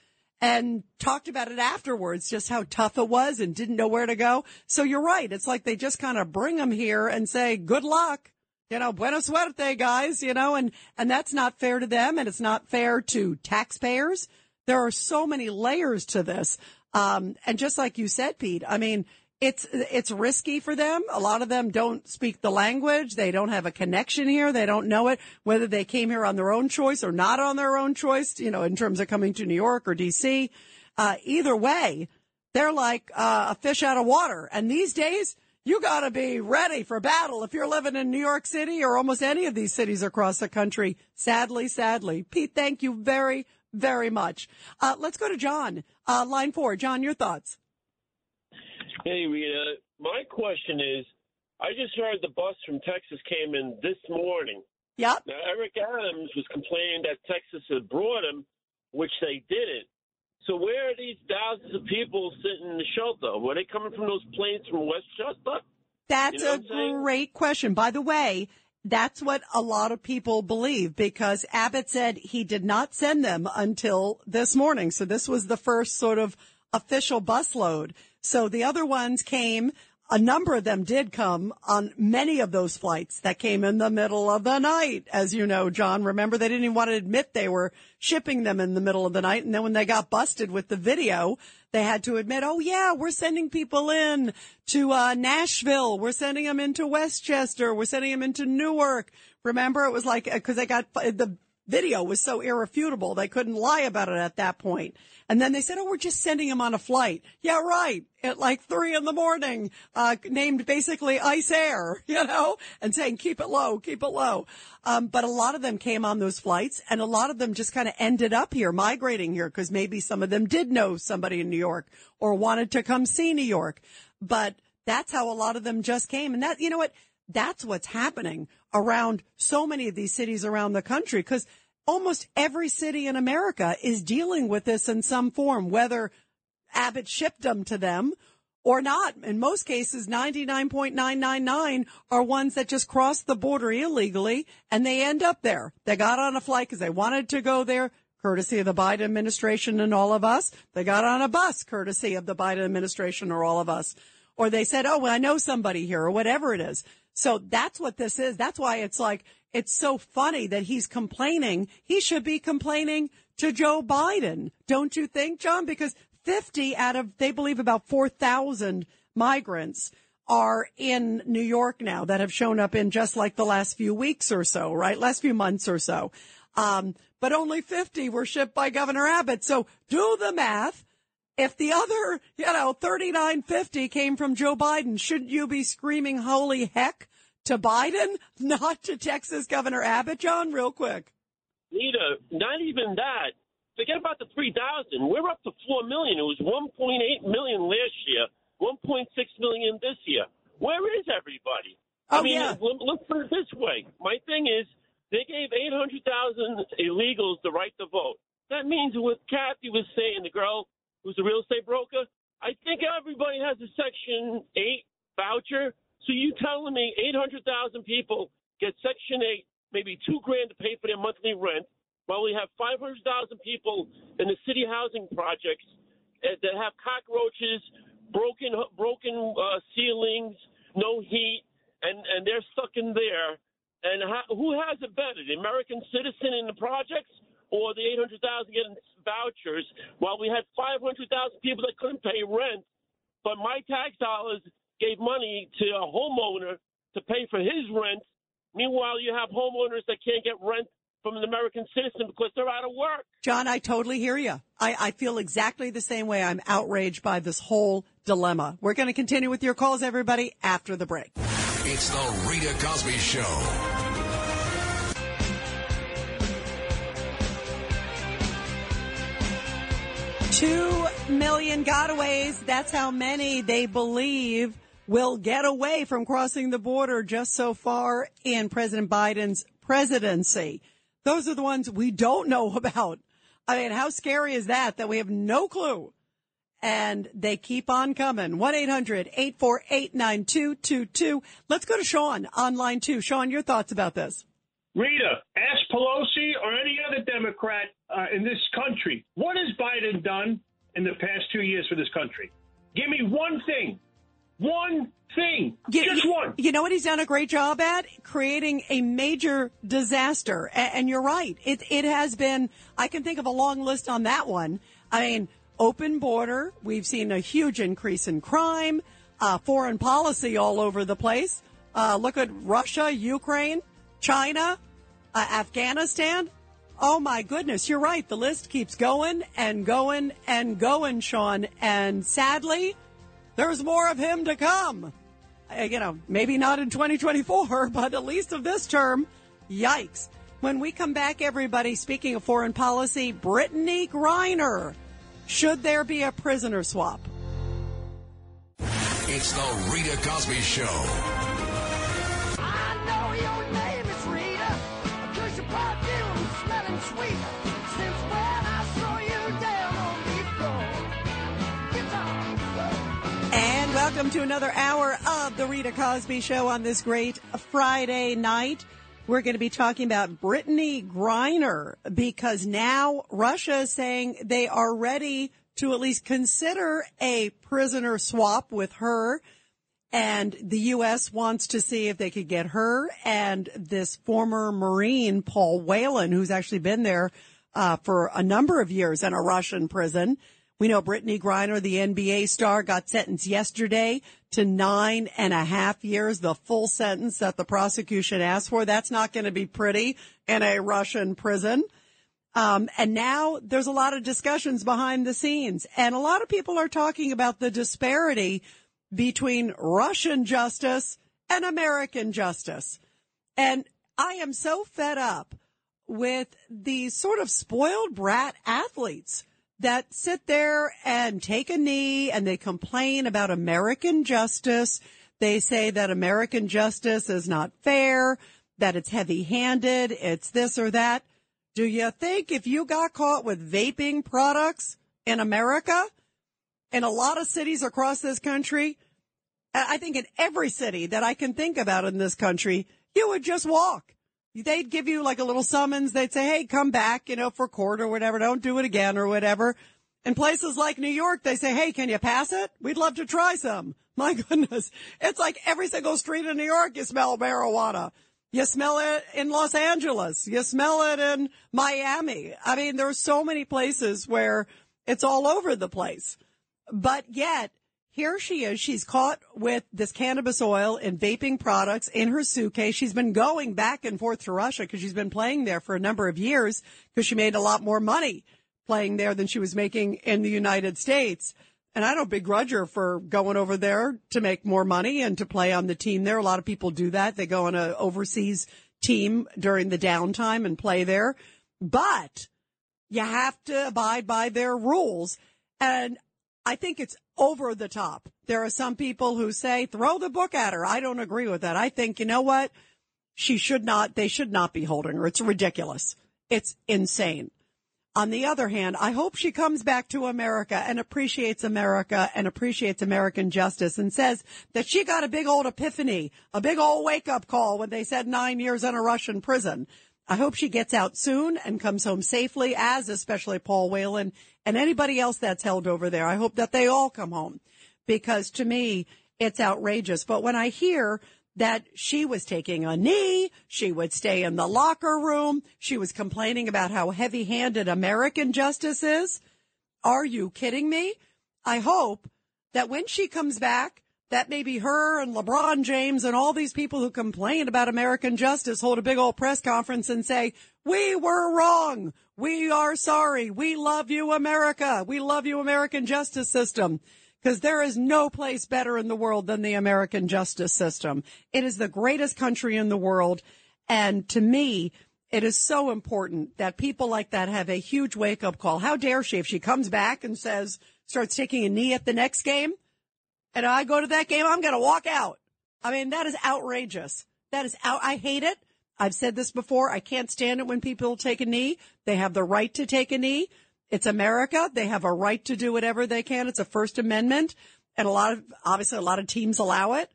and talked about it afterwards, just how tough it was and didn't know where to go. So you're right. It's like they just kind of bring them here and say, good luck. You know, buena suerte, guys, you know, and, and that's not fair to them and it's not fair to taxpayers. There are so many layers to this. Um, and just like you said, Pete, I mean, it's, it's risky for them. A lot of them don't speak the language. They don't have a connection here. They don't know it, whether they came here on their own choice or not on their own choice, you know, in terms of coming to New York or DC. Uh, either way, they're like uh, a fish out of water. And these days, you got to be ready for battle if you're living in New York City or almost any of these cities across the country. Sadly, sadly. Pete, thank you very, very much. Uh, let's go to John. Uh, line four. John, your thoughts. Hey, Rita. My question is I just heard the bus from Texas came in this morning. Yep. Now, Eric Adams was complaining that Texas had brought him, which they didn't. So where are these thousands of people sitting in the shelter? Were they coming from those planes from Westchester? That's You know a what I'm saying? great question. By the way, that's what a lot of people believe because Abbott said he did not send them until this morning. So this was the first sort of official busload. So the other ones came, a number of them did come on many of those flights that came in the middle of the night. As you know, John, remember they didn't even want to admit they were shipping them in the middle of the night. And then when they got busted with the video, they had to admit, oh yeah, we're sending people in to uh, Nashville. We're sending them into Westchester. We're sending them into Newark. Remember, it was like because they got the video was so irrefutable they couldn't lie about it at that point. And then they said, "Oh, we're just sending him on a flight." Yeah, right. At like three in the morning, uh, named basically Ice Air, you know, and saying keep it low, keep it low. Um, but a lot of them came on those flights, and a lot of them just kind of ended up here, migrating here, because maybe some of them did know somebody in New York or wanted to come see New York. But that's how a lot of them just came, and that you know what that's what's happening around so many of these cities around the country because almost every city in America is dealing with this in some form, whether Abbott shipped them to them or not. In most cases, 99.999 are ones that just cross the border illegally and they end up there. They got on a flight because they wanted to go there, courtesy of the Biden administration and all of us. They got on a bus, courtesy of the Biden administration or all of us. Or they said, oh, well, I know somebody here or whatever it is. So that's what this is. That's why it's like, it's so funny that he's complaining. He should be complaining to Joe Biden. Don't you think, John? Because 50 out of, they believe about 4,000 migrants are in New York now that have shown up in just like the last few weeks or so, right? Last few months or so. Um, but only 50 were shipped by Governor Abbott. So do the math. If the other, you know, 3950 came from Joe Biden, shouldn't you be screaming holy heck to Biden, not to Texas Governor Abbott? John, real quick. Nita, not even that. Forget about the 3,000. We're up to 4 million. It was 1.8 million last year, 1.6 million this year. Where is everybody? Oh, I mean, yeah. look, look put it this way. My thing is, they gave 800,000 illegals the right to vote. That means what Kathy was saying, the girl who's a real estate broker, I think everybody has a Section 8 voucher. So you telling me 800,000 people get Section 8, maybe two grand to pay for their monthly rent, while we have 500,000 people in the city housing projects uh, that have cockroaches, broken broken uh, ceilings, no heat, and and they're stuck in there. And how, who has it better, the American citizen in the projects or the 800,000 getting vouchers? While we had 500,000 people that couldn't pay rent, but my tax dollars gave money to a homeowner to pay for his rent. Meanwhile, you have homeowners that can't get rent from an American citizen because they're out of work. John, I totally hear you. I, I feel exactly the same way. I'm outraged by this whole dilemma. We're going to continue with your calls, everybody, after the break. It's the Rita Cosby Show. Two million gotaways. That's how many they believe will get away from crossing the border just so far in President Biden's presidency. Those are the ones we don't know about. I mean, how scary is that? That we have no clue. And they keep on coming. 1-800-848-9222. Let's go to Sean on line two. Sean, your thoughts about this. Rita, ask Pelosi or any other Democrat uh, in this country, what has Biden done in the past two years for this country? Give me one thing. One thing. Just one. You know what he's done a great job at? Creating a major disaster. A- And you're right. It, it has been, I can think of a long list on that one. I mean, open border. We've seen a huge increase in crime, uh, foreign policy all over the place. Uh, look at Russia, Ukraine, China, uh, Afghanistan. Oh my goodness, you're right. The list keeps going and going and going, Sean. And sadly, there's more of him to come. Uh, You know, maybe not in 2024, but at least of this term. Yikes. When we come back, everybody, speaking of foreign policy, Brittney Griner. Should there be a prisoner swap? It's the Rita Cosby Show. Welcome to another hour of the Rita Cosby Show on this great Friday night. We're going to be talking about Brittney Griner because now Russia is saying they are ready to at least consider a prisoner swap with her. And the U.S. wants to see if they could get her and this former Marine, Paul Whelan, who's actually been there uh, for a number of years in a Russian prison. We know Brittney Griner, the NBA star, got sentenced yesterday to nine and a half years, the full sentence that the prosecution asked for. That's not going to be pretty in a Russian prison. Um, and now there's a lot of discussions behind the scenes and a lot of people are talking about the disparity between Russian justice and American justice. And I am so fed up with these sort of spoiled brat athletes that sit there and take a knee and they complain about American justice. They say that American justice is not fair, that it's heavy handed, it's this or that. Do you think if you got caught with vaping products in America, in a lot of cities across this country, I think in every city that I can think about in this country, you would just walk. They'd give you like a little summons. They'd say, Hey, come back, you know, for court or whatever. Don't do it again or whatever. In places like New York, they say, Hey, can you pass it? We'd love to try some. My goodness. It's like every single street in New York, you smell marijuana. You smell it in Los Angeles. You smell it in Miami. I mean, there are so many places where it's all over the place. But yet, here she is. She's caught with this cannabis oil and vaping products in her suitcase. She's been going back and forth to Russia because she's been playing there for a number of years because she made a lot more money playing there than she was making in the United States. And I don't begrudge her for going over there to make more money and to play on the team there. A lot of people do that. They go on an overseas team during the downtime and play there. But you have to abide by their rules. And I think it's over the top. There are some people who say, throw the book at her. I don't agree with that. I think, you know what? She should not, they should not be holding her. It's ridiculous. It's insane. On the other hand, I hope she comes back to America and appreciates America and appreciates American justice and says that she got a big old epiphany, a big old wake up call when they said nine years in a Russian prison. I hope she gets out soon and comes home safely, as especially Paul Whelan and anybody else that's held over there. I hope that they all come home because to me, it's outrageous. But when I hear that she was taking a knee, she would stay in the locker room, she was complaining about how heavy handed American justice is. Are you kidding me? I hope that when she comes back, that maybe her and LeBron James and all these people who complain about American justice hold a big old press conference and say, we were wrong. We are sorry. We love you, America. We love you, American justice system. Because there is no place better in the world than the American justice system. It is the greatest country in the world. And to me, it is so important that people like that have a huge wake up call. How dare she if she comes back and says, starts taking a knee at the next game? And I go to that game, I'm going to walk out. I mean, that is outrageous. That is out. I hate it. I've said this before. I can't stand it when people take a knee. They have the right to take a knee. It's America. They have a right to do whatever they can. It's a First Amendment. And a lot of, obviously, a lot of teams allow it.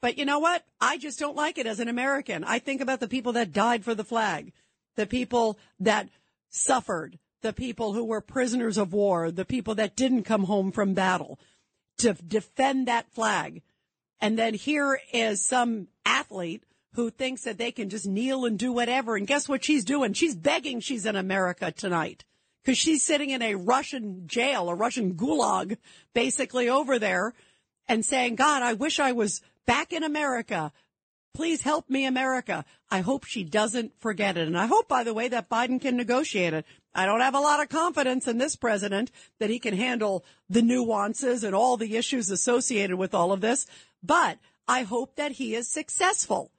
But you know what? I just don't like it as an American. I think about the people that died for the flag, the people that suffered, the people who were prisoners of war, the people that didn't come home from battle to defend that flag. And then here is some athlete who thinks that they can just kneel and do whatever. And guess what she's doing? She's begging she's in America tonight because she's sitting in a Russian jail, a Russian gulag, basically over there and saying, God, I wish I was back in America. Please help me, America. I hope she doesn't forget it. And I hope, by the way, that Biden can negotiate it. I don't have a lot of confidence in this president that he can handle the nuances and all the issues associated with all of this, but I hope that he is successful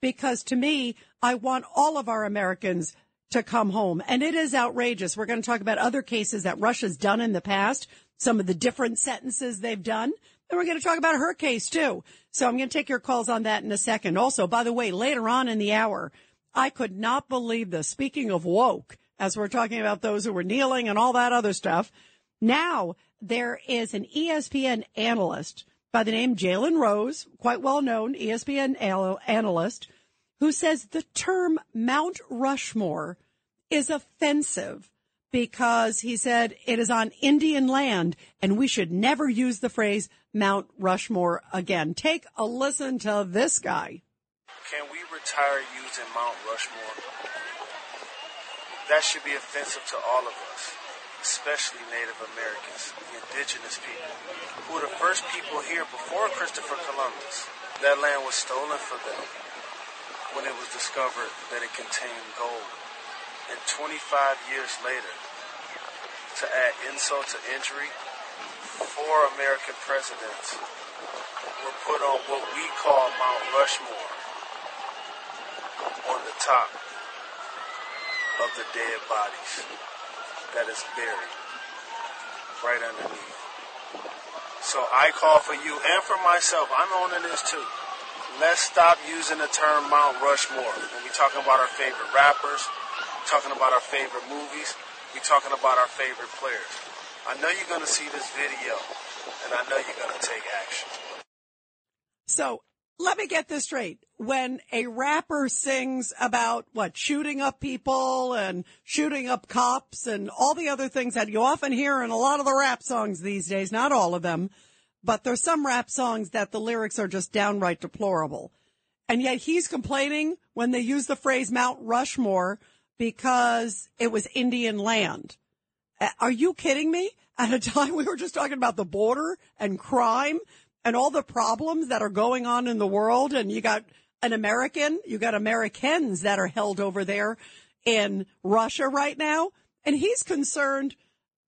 because to me, I want all of our Americans to come home. And it is outrageous. We're going to talk about other cases that Russia's done in the past, some of the different sentences they've done. And we're going to talk about her case too. So I'm going to take your calls on that in a second. Also, by the way, later on in the hour, I could not believe this. Speaking of woke, as we're talking about those who were kneeling and all that other stuff. Now there is an ESPN analyst by the name Jalen Rose, quite well known ESPN analyst, who says the term Mount Rushmore is offensive because he said it is on Indian land and we should never use the phrase Mount Rushmore again. Take a listen to this guy. Can we retire using Mount Rushmore? That should be offensive to all of us, especially Native Americans, the indigenous people, who were the first people here before Christopher Columbus. That land was stolen from them when it was discovered that it contained gold. And 25 years later, to add insult to injury, four American presidents were put on what we call Mount Rushmore on the top of the dead bodies that is buried right underneath. So I call for you and for myself. I'm owning this too. Let's stop using the term Mount Rushmore when we're talking about our favorite rappers, talking about our favorite movies, we're talking about our favorite players. I know you're going to see this video, and I know you're going to take action. So let me get this straight. When a rapper sings about what shooting up people and shooting up cops and all the other things that you often hear in a lot of the rap songs these days, not all of them, but there's some rap songs that the lyrics are just downright deplorable. And yet he's complaining when they use the phrase Mount Rushmore because it was Indian land. Are you kidding me? At a time we were just talking about the border and crime and all the problems that are going on in the world. And you got an American, you got Americans that are held over there in Russia right now. And he's concerned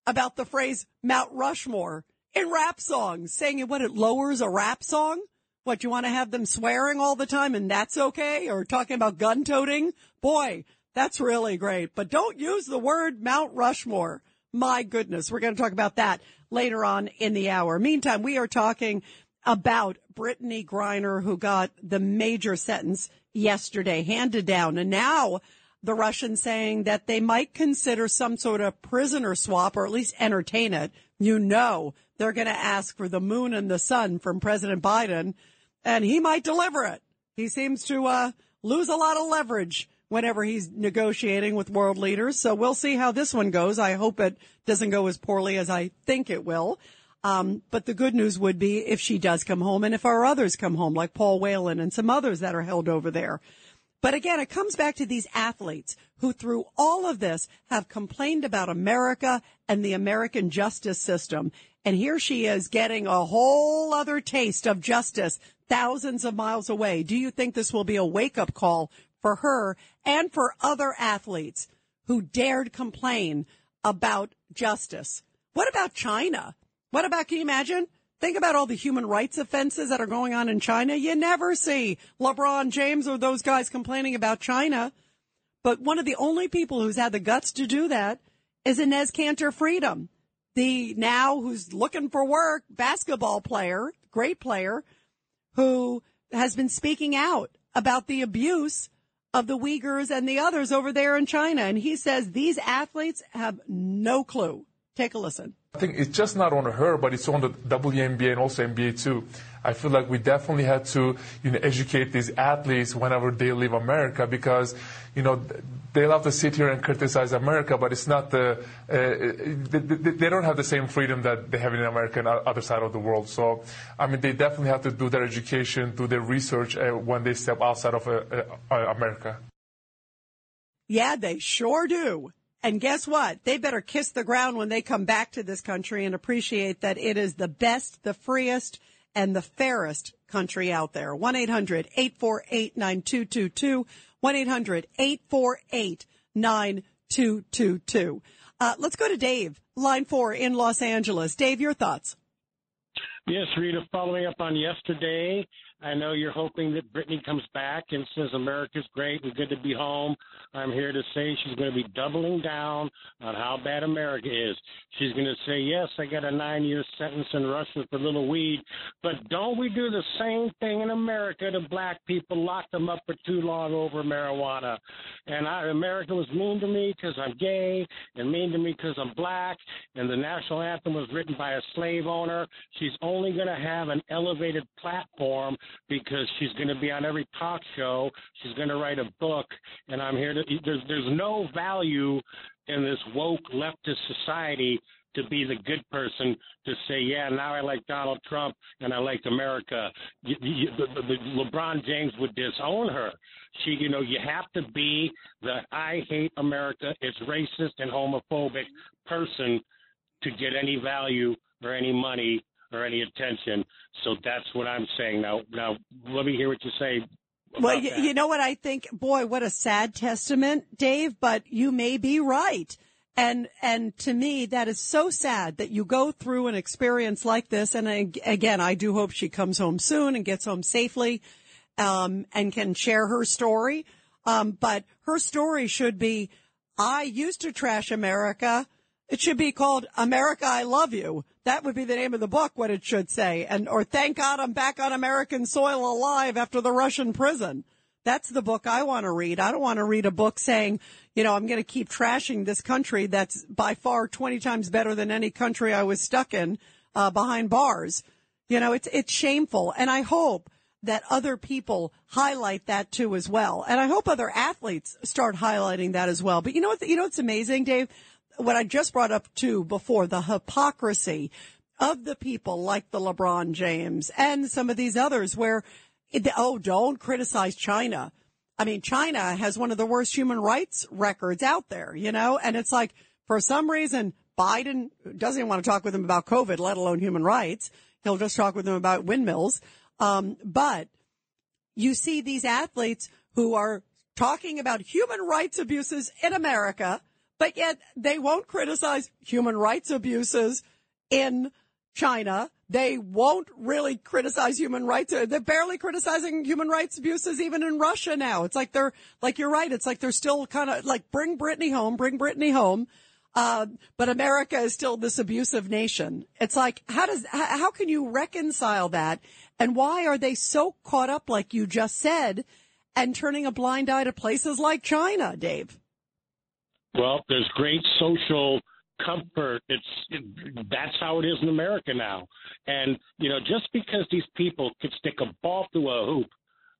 about the phrase Mount Rushmore in rap songs, saying what it lowers a rap song. What you want to have them swearing all the time and that's okay? Or talking about gun toting? Boy, that's really great. But don't use the word Mount Rushmore. My goodness. We're going to talk about that later on in the hour. Meantime, we are talking about Brittney Griner, who got the major sentence yesterday handed down. And now the Russians saying that they might consider some sort of prisoner swap or at least entertain it. You know, they're going to ask for the moon and the sun from President Biden and he might deliver it. He seems to, uh, lose a lot of leverage whenever he's negotiating with world leaders. So we'll see how this one goes. I hope it doesn't go as poorly as I think it will. Um, but the good news would be if she does come home and if our others come home, like Paul Whelan and some others that are held over there. But again, it comes back to these athletes who through all of this have complained about America and the American justice system. And here she is getting a whole other taste of justice thousands of miles away. Do you think this will be a wake up call for her and for other athletes who dared complain about justice? What about China? What about, can you imagine? Think about all the human rights offenses that are going on in China. You never see LeBron James or those guys complaining about China. But one of the only people who's had the guts to do that is Enes Kanter Freedom, the now who's looking for work basketball player, great player, who has been speaking out about the abuse of the Uyghurs and the others over there in China. And he says these athletes have no clue. Take a listen. I think it's just not on her, but it's on the WNBA and also NBA too. I feel like we definitely had to, you know, educate these athletes whenever they leave America because, you know, they love to sit here and criticize America, but it's not the, uh, they, they, they don't have the same freedom that they have in America and other side of the world. So, I mean, they definitely have to do their education, do their research uh, when they step outside of uh, uh, America. Yeah, they sure do. And guess what? They better kiss the ground when they come back to this country and appreciate that it is the best, the freest, and the fairest country out there. 1-800-848-9222. 1-800-848-9222. Uh, let's go to Dave, line four in Los Angeles. Dave, your thoughts. Yes, Rita, following up on yesterday, I know you're hoping that Brittney comes back and says America's great and good to be home. I'm here to say she's going to be doubling down on how bad America is. She's going to say, yes, I got a nine year sentence in Russia for little weed, but don't we do the same thing in America to black people, lock them up for too long over marijuana? And I, America was mean to me because I'm gay and mean to me because I'm black, and the national anthem was written by a slave owner. She's only going to have an elevated platform because she's going to be on every talk show. She's going to write a book, and I'm here to. There's there's no value in this woke leftist society to be the good person to say, yeah, now I like Donald Trump and I like America. You, you, the, the, LeBron James would disown her. She, you know, you have to be the I hate America, it's racist and homophobic person to get any value or any money or any attention. So that's what I'm saying. Now, now let me hear what you say. Well, you, you know what I think? Boy, what a sad testament, Dave, but you may be right. And, and to me, that is so sad that you go through an experience like this. And I, again, I do hope she comes home soon and gets home safely, um, and can share her story. Um, but her story should be, I used to trash America It should be called America, I Love You. That would be the name of the book, what it should say. And, or Thank God I'm back on American soil alive after the Russian prison. That's the book I want to read. I don't want to read a book saying, you know, I'm going to keep trashing this country that's by far 20 times better than any country I was stuck in, uh, behind bars. You know, it's, it's shameful. And I hope that other people highlight that too as well. And I hope other athletes start highlighting that as well. But you know what, you know what's amazing, Dave? What I just brought up too before, the hypocrisy of the people like the LeBron James and some of these others where, it, oh, don't criticize China. I mean, China has one of the worst human rights records out there, you know, and it's like for some reason, Biden doesn't even want to talk with them about COVID, let alone human rights. He'll just talk with them about windmills. Um, but you see these athletes who are talking about human rights abuses in America, but yet they won't criticize human rights abuses in China. They won't really criticize human rights. They're barely criticizing human rights abuses even in Russia now. It's like they're, like you're right. It's like they're still kind of like bring Brittney home, bring Brittney home. Uh, but America is still this abusive nation. It's like, how does, how can you reconcile that? And why are they so caught up, like you just said, and turning a blind eye to places like China, Dave? Well, there's great social comfort. It's it, that's how it is in America now. And you know, just because these people could stick a ball through a hoop,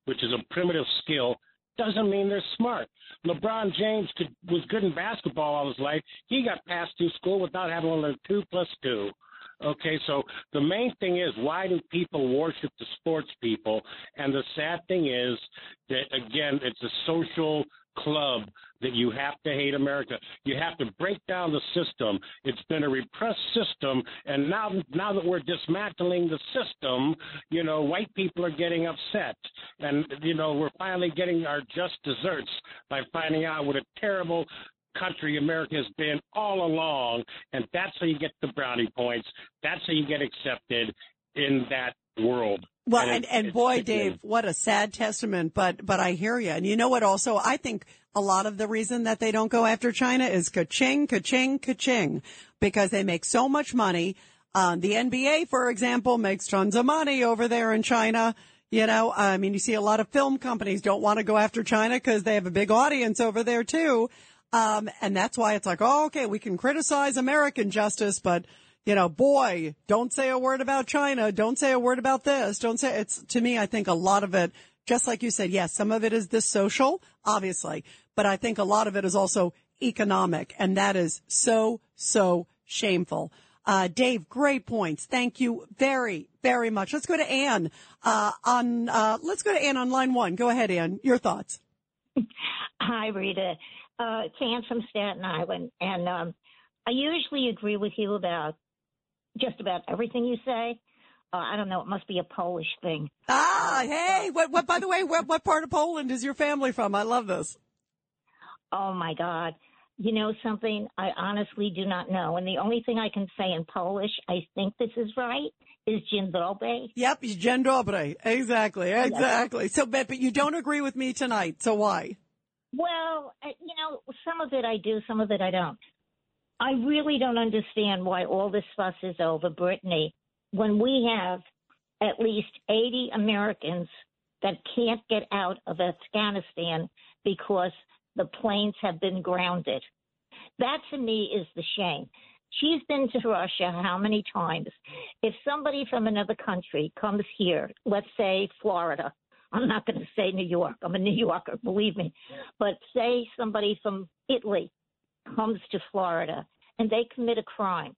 which is a primitive skill, doesn't mean they're smart. LeBron James could, was good in basketball all his life. He got passed through school without having to learn two plus two. Okay, so the main thing is why do people worship the sports people? And the sad thing is that again, it's a social club that you have to hate America. You have to break down the system. It's been a repressed system, and now now that we're dismantling the system, you know, white people are getting upset, and you know, we're finally getting our just desserts by finding out what a terrible country America has been all along, and that's how you get the brownie points. That's how you get accepted in that world. Well, And and, and boy. Dave, what a sad testament. But but I hear you. And you know what? Also, I think a lot of the reason that they don't go after China is ka-ching, ka-ching, ka-ching, because they make so much money. Um, the NBA, for example, makes tons of money over there in China. You know, I mean, you see a lot of film companies don't want to go after China because they have a big audience over there too. Um, and that's why it's like, oh, okay, we can criticize American justice, but you know, boy, don't say a word about China. Don't say a word about this. Don't say it's to me. I think a lot of it, just like you said, yes, some of it is this social, obviously, but I think a lot of it is also economic, and that is so so shameful. Uh, Dave, great points. Thank you very very much. Let's go to Anne uh, on. Uh, let's go to Anne on line one. Go ahead, Anne. Your thoughts. Hi, Rita. Uh, it's Ann from Staten Island, and um, I usually agree with you about just about everything you say. Uh, I don't know; it must be a Polish thing. Ah, hey, what? What? By the way, what, what part of Poland is your family from? I love this. Oh my God! You know something? I honestly do not know, and the only thing I can say in Polish, I think this is right, is dzień dobry. Yep, dzień dobry. Exactly, exactly. So, but but you don't agree with me tonight. So why? Well, uh, you know, some of it I do, some of it I don't. I really don't understand why all this fuss is over Brittney when we have at least 80 Americans that can't get out of Afghanistan because the planes have been grounded. That to me is the shame. She's been to Russia how many times? If somebody from another country comes here, let's say Florida, I'm not going to say New York. I'm a New Yorker, believe me. But say somebody from Italy comes to Florida and they commit a crime.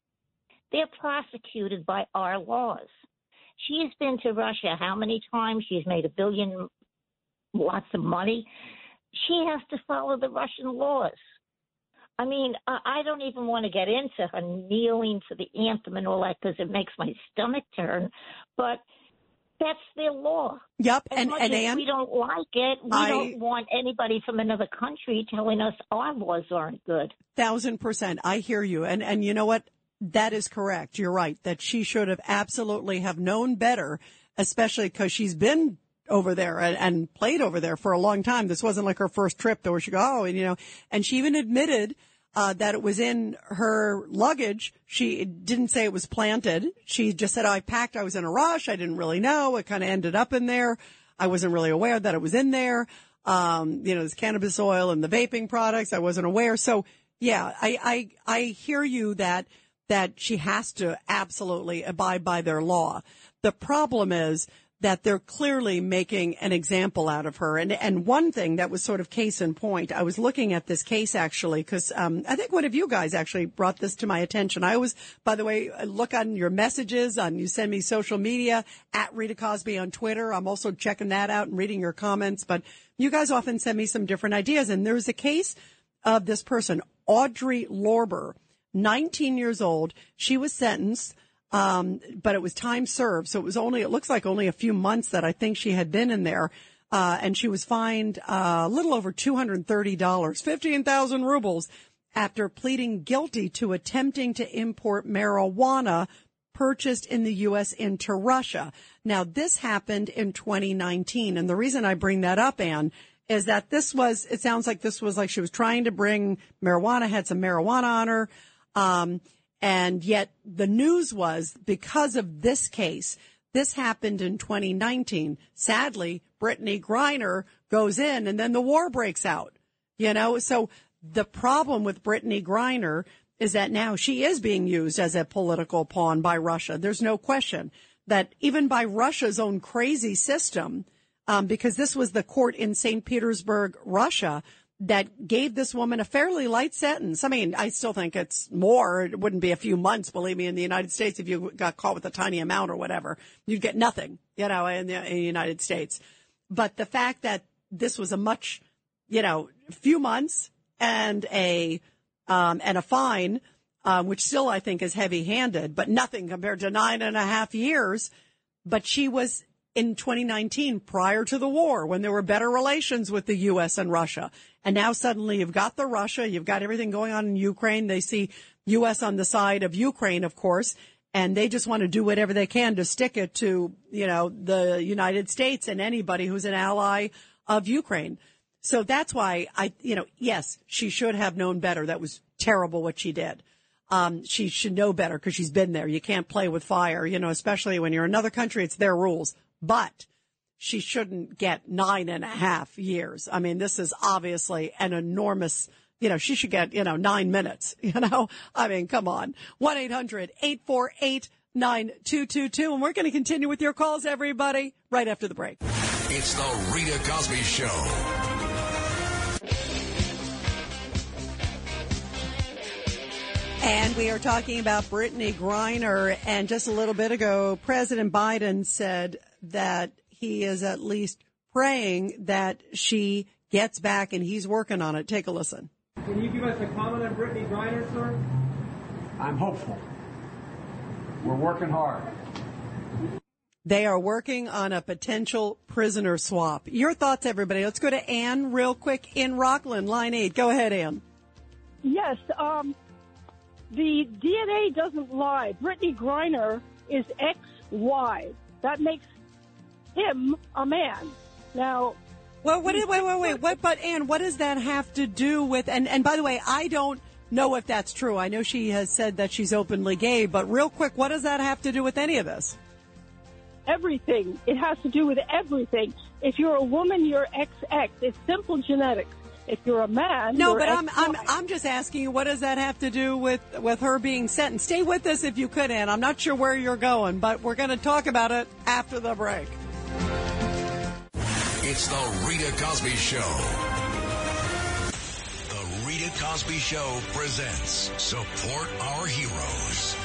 They're prosecuted by our laws. She's been to Russia how many times? She's made a billion, lots of money. She has to follow the Russian laws. I mean, I I don't even want to get into her kneeling for the anthem and all that because it makes my stomach turn. But that's their law. Yep, As and and Ann, we don't like it, we I- don't want anybody from another country telling us our laws aren't good. thousand percent. I hear you, and and you know what? That is correct. You're right. That she should have absolutely have known better, especially because she's been over there and, and played over there for a long time. This wasn't like her first trip though, where she go, oh, and you know, and she even admitted uh, that it was in her luggage. She didn't say it was planted. She just said, oh, I packed. I was in a rush. I didn't really know. It kind of ended up in there. I wasn't really aware that it was in there. Um, you know, this cannabis oil and the vaping products. I wasn't aware. So yeah, I, I, I hear you that, that she has to absolutely abide by their law. The problem is that they're clearly making an example out of her. And and one thing that was sort of case in point, I was looking at this case actually because um, I think one of you guys actually brought this to my attention. I always, by the way, look on your messages on you send me social media at Rita Cosby on Twitter. I'm also checking that out and reading your comments. But you guys often send me some different ideas. And there's a case of this person, Audrey Lorber, 19 years old. She was sentenced. Um, but it was time served. So it was only, it looks like only a few months that I think she had been in there. Uh, and she was fined uh, a little over $230, 15,000 rubles after pleading guilty to attempting to import marijuana purchased in the U.S. into Russia. Now, this happened in 2019. And the reason I bring that up, Anne, is that this was, it sounds like this was like she was trying to bring marijuana, had some marijuana on her. Um, and yet the news was because of this case, this happened in 2019. Sadly, Brittney Griner goes in and then the war breaks out, you know? So the problem with Brittney Griner is that now she is being used as a political pawn by Russia. There's no question that even by Russia's own crazy system, um, because this was the court in St. Petersburg, Russia, that gave this woman a fairly light sentence. I mean, I still think it's more. It wouldn't be a few months, believe me, in the United States if you got caught with a tiny amount or whatever. You'd get nothing, you know, in the, in the United States. But the fact that this was a much, you know, few months and a, um, and a fine, um, which still I think is heavy handed, but nothing compared to nine and a half years. But she was in 2019 prior to the war when there were better relations with the U.S. and Russia. And now suddenly you've got the Russia, you've got everything going on in Ukraine. They see U.S. on the side of Ukraine, of course, and they just want to do whatever they can to stick it to, you know, the United States and anybody who's an ally of Ukraine. So that's why I, you know, yes, she should have known better. That was terrible what she did. Um, she should know better because she's been there. You can't play with fire, you know, especially when you're another country. It's their rules but she shouldn't get nine and a half years. I mean, this is obviously an enormous, you know, she should get, you know, nine minutes, you know, I mean, come on. 1-800-848-9222. And we're going to continue with your calls, everybody, right after the break. It's the Rita Cosby Show. And we are talking about Brittney Griner. And just a little bit ago, President Biden said that he is at least praying that she gets back and he's working on it. Take a listen. Can you give us a comment on Brittney Griner, sir? I'm hopeful. We're working hard. They are working on a potential prisoner swap. Your thoughts, everybody. Let's go to Ann real quick in Rockland, line eight. Go ahead, Ann. Yes, um, the DNA doesn't lie. Brittney Griner is XY. That makes him a man. Now, well, what? Wait, wait, wait, wait. What? But Ann, what does that have to do with? And and by the way, I don't know if that's true. I know she has said that she's openly gay, but real quick, what does that have to do with any of this? Everything. It has to do with everything. If you're a woman, you're XX. It's simple genetics. If you're a man, no, you're but I'm, I'm I'm just asking you, what does that have to do with with her being sentenced? Stay with us if you could, Anne. I'm not sure where you're going, but we're going to talk about it after the break. It's the Rita Cosby Show. The Rita Cosby Show presents Support Our Heroes.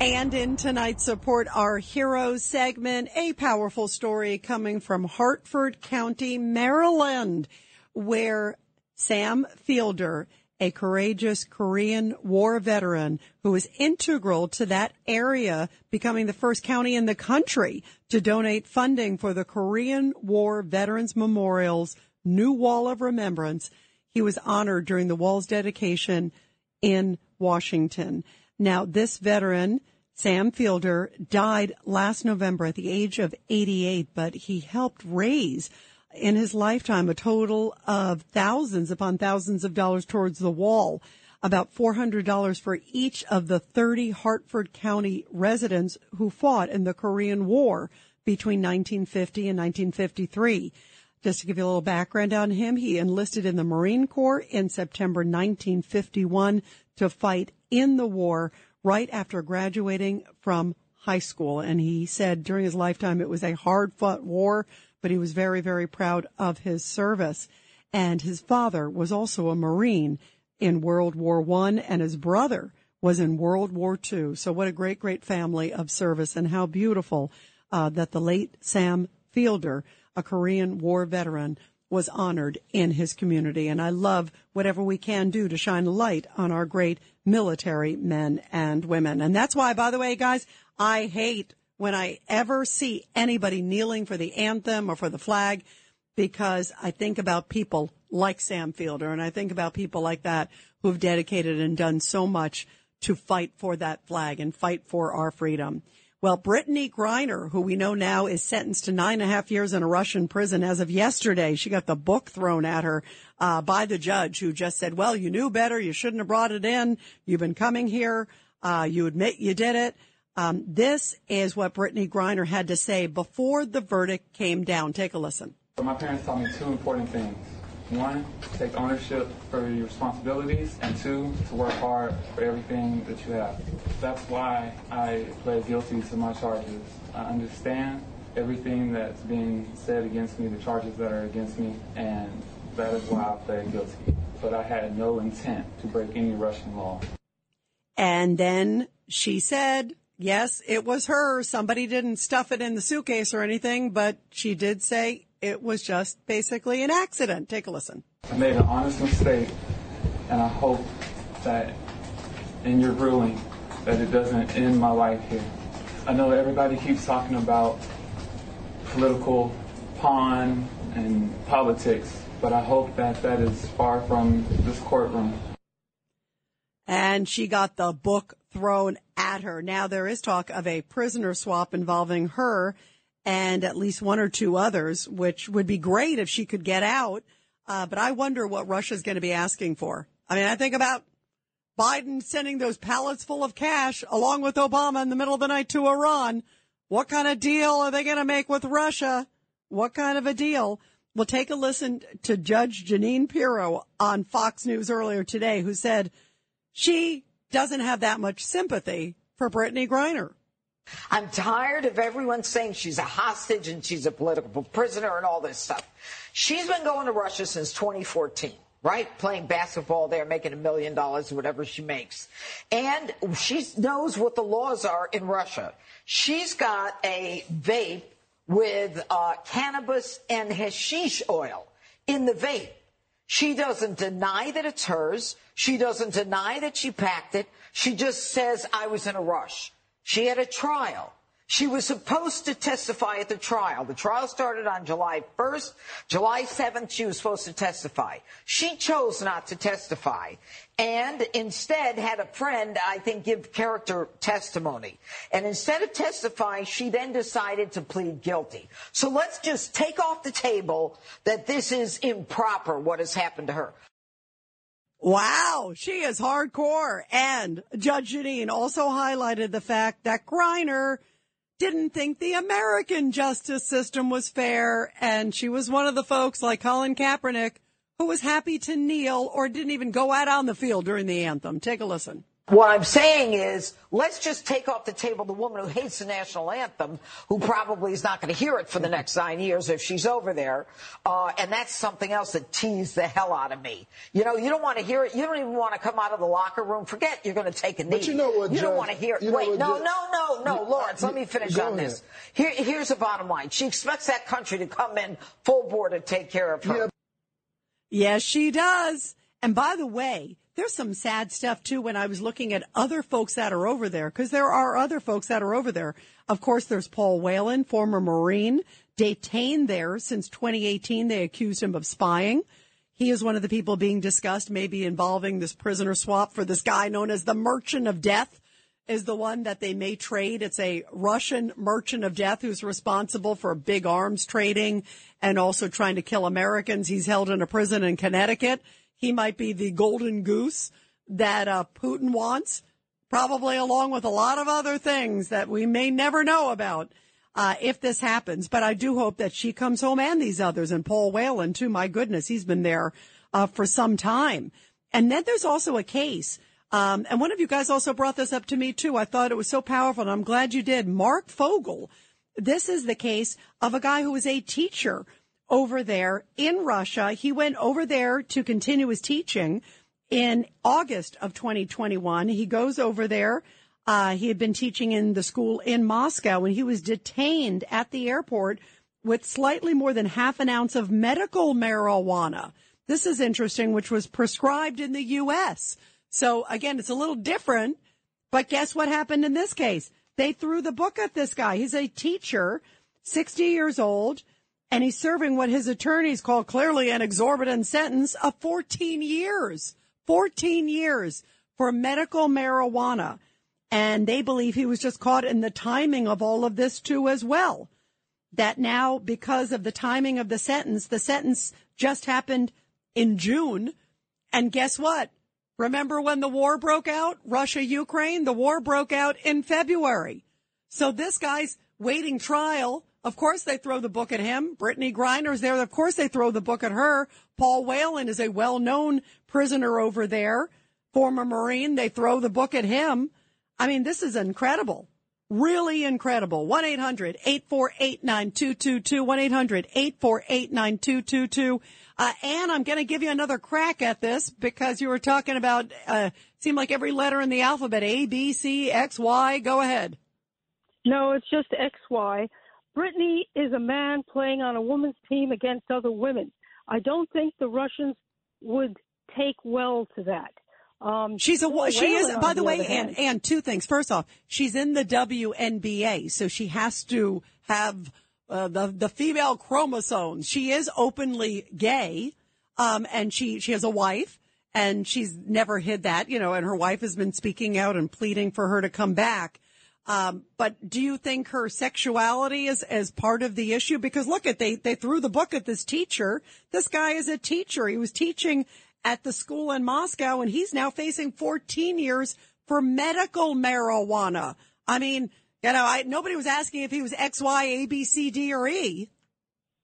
And in tonight's Support Our Heroes segment, a powerful story coming from Harford County, Maryland, where Sam Fielder, a courageous Korean War veteran who was integral to that area becoming the first county in the country to donate funding for the Korean War Veterans Memorial's new Wall of Remembrance. He was honored during the wall's dedication in Washington. Now, this veteran, Sam Fielder, died last November at the age of 88, but he helped raise in his lifetime a total of thousands upon thousands of dollars towards the wall, about $400 for each of the 30 Harford County residents who fought in the Korean War between 1950 and 1953. Just to give you a little background on him, he enlisted in the Marine Corps in September 1951 to fight in the war right after graduating from high school. And he said during his lifetime it was a hard fought war, but he was very, very proud of his service. And his father was also a Marine in World War One, and his brother was in World War Two. So what a great, great family of service, and how beautiful uh, that the late Sam Fielder, a Korean War veteran, was honored in his community. And I love whatever we can do to shine a light on our great military men and women. And that's why, by the way, guys, I hate when I ever see anybody kneeling for the anthem or for the flag because I think about people like Sam Fielder and I think about people like that who have dedicated and done so much to fight for that flag and fight for our freedom. Well, Brittney Griner, who we know now is sentenced to nine and a half years in a Russian prison as of yesterday, she got the book thrown at her uh, by the judge who just said, well, you knew better. You shouldn't have brought it in. You've been coming here. Uh, you admit you did it. Um, this is what Brittney Griner had to say before the verdict came down. Take a listen. My parents taught me two important things. One, take ownership for your responsibilities, and two, to work hard for everything that you have. That's why I pled guilty to my charges. I understand everything that's being said against me, the charges that are against me, and that is why I pled guilty. But I had no intent to break any Russian law. And then she said, yes, it was her. Somebody didn't stuff it in the suitcase or anything, but she did say it was just basically an accident. Take a listen. I made an honest mistake, and I hope that in your ruling that it doesn't end my life here. I know everybody keeps talking about political pawn and politics, but I hope that that is far from this courtroom. And she got the book thrown at her. Now there is talk of a prisoner swap involving her and at least one or two others, which would be great if she could get out. Uh, but I wonder what Russia's going to be asking for. I mean, I think about Biden sending those pallets full of cash along with Obama in the middle of the night to Iran. What kind of deal are they going to make with Russia? What kind of a deal? We'll take a listen to Judge Jeanine Pirro on Fox News earlier today, who said she doesn't have that much sympathy for Brittney Griner. I'm tired of everyone saying she's a hostage and she's a political prisoner and all this stuff. She's been going to Russia since 2014 right? Playing basketball there, making a million dollars, whatever she makes. And she knows what the laws are in Russia. She's got a vape with uh, cannabis and hashish oil in the vape. She doesn't deny that it's hers. She doesn't deny that she packed it. She just says, I was in a rush. She had a trial. She was supposed to testify at the trial. The trial started on July 1st. July 7th, she was supposed to testify. She chose not to testify and instead had a friend, I think, give character testimony. And instead of testifying, she then decided to plead guilty. So let's just take off the table that this is improper, what has happened to her. Wow, she is hardcore. And Judge Jeanine also highlighted the fact that Griner didn't think the American justice system was fair. And she was one of the folks like Colin Kaepernick who was happy to kneel or didn't even go out on the field during the anthem. Take a listen. What I'm saying is, let's just take off the table the woman who hates the national anthem, who probably is not going to hear it for the next nine years if she's over there. Uh, and that's something else that teased the hell out of me. You know, you don't want to hear it. You don't even want to come out of the locker room. Forget you're going to take a knee. But you know what, You don't want to hear it. you know Wait, what, no, Judge- no, no, no, You- Lawrence, let me finish on ahead. this. Here, here's the bottom line. She expects that country to come in full board to take care of her. Yes, she does. And by the way, there's some sad stuff too when I was looking at other folks that are over there, because there are other folks that are over there. Of course, there's Paul Whelan, former Marine, detained there since 2018. They accused him of spying. He is one of the people being discussed, maybe involving this prisoner swap for this guy known as the Merchant of Death. is the one that they may trade. It's a Russian merchant of death who's responsible for big arms trading and also trying to kill Americans. He's held in a prison in Connecticut. He might be the golden goose that uh, Putin wants, probably along with a lot of other things that we may never know about uh, if this happens. But I do hope that she comes home and these others, and Paul Whelan too. My goodness, he's been there uh, for some time. And then there's also a case. Um, and one of you guys also brought this up to me too. I thought it was so powerful, and I'm glad you did. Marc Fogel. This is the case of a guy who was a teacher over there in Russia. He went over there to continue his teaching in August of 2021. He goes over there. Uh, he had been teaching in the school in Moscow and he was detained at the airport with slightly more than half an ounce of medical marijuana. This is interesting, which was prescribed in the U.S. So again, it's a little different, but guess what happened in this case? They threw the book at this guy. He's a teacher, 60 years old, and he's serving what his attorneys call clearly an exorbitant sentence of 14 years. 14 years for medical marijuana. And they believe he was just caught in the timing of all of this too as well. That now, because of the timing of the sentence, the sentence just happened in June. And guess what? Remember when the war broke out? Russia, Ukraine? The war broke out in February. So this guy's waiting trial. Of course they throw the book at him. Brittney Griner's there. Of course they throw the book at her. Paul Whelan is a well-known prisoner over there. Former Marine. They throw the book at him. I mean, this is incredible. Really incredible. 1-800-848-9222. 1-800-848-9222. Uh, Anne, I'm going to give you another crack at this because you were talking about, uh, seemed like every letter in the alphabet, A, B, C, X, Y. Go ahead. No, it's just XY. Brittney is a man playing on a woman's team against other women. I don't think the Russians would take well to that. Um, She's a she is by on the way, and and two things. First off, she's in the WNBA, so she has to have uh, the the female chromosomes. She is openly gay, um, and she she has a wife, and she's never hid that, you know. And her wife has been speaking out and pleading for her to come back. Um, but do you think her sexuality is as part of the issue? Because look at they they threw the book at this teacher. This guy is a teacher. He was teaching at the school in Moscow, and he's now facing 14 years for medical marijuana. I mean, you know, I, nobody was asking if he was X, Y, A, B, C, D, or E.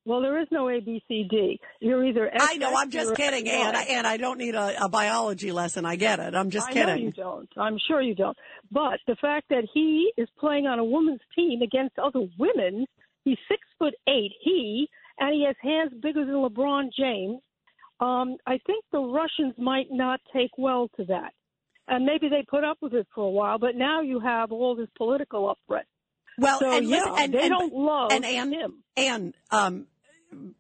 Well, there is no A, B, C, D. You're either X, I know. I'm just kidding. Ann. I- And I don't need a, a biology lesson. I get it. I'm just I kidding. know you don't. I'm sure you don't. But the fact that he is playing on a woman's team against other women, he's six foot eight, he, and he has hands bigger than LeBron James. Um, I think the Russians might not take well to that. And maybe they put up with it for a while, but now you have all this political upset. Well, so, and yeah, and, they and, don't love and, and, him. And um,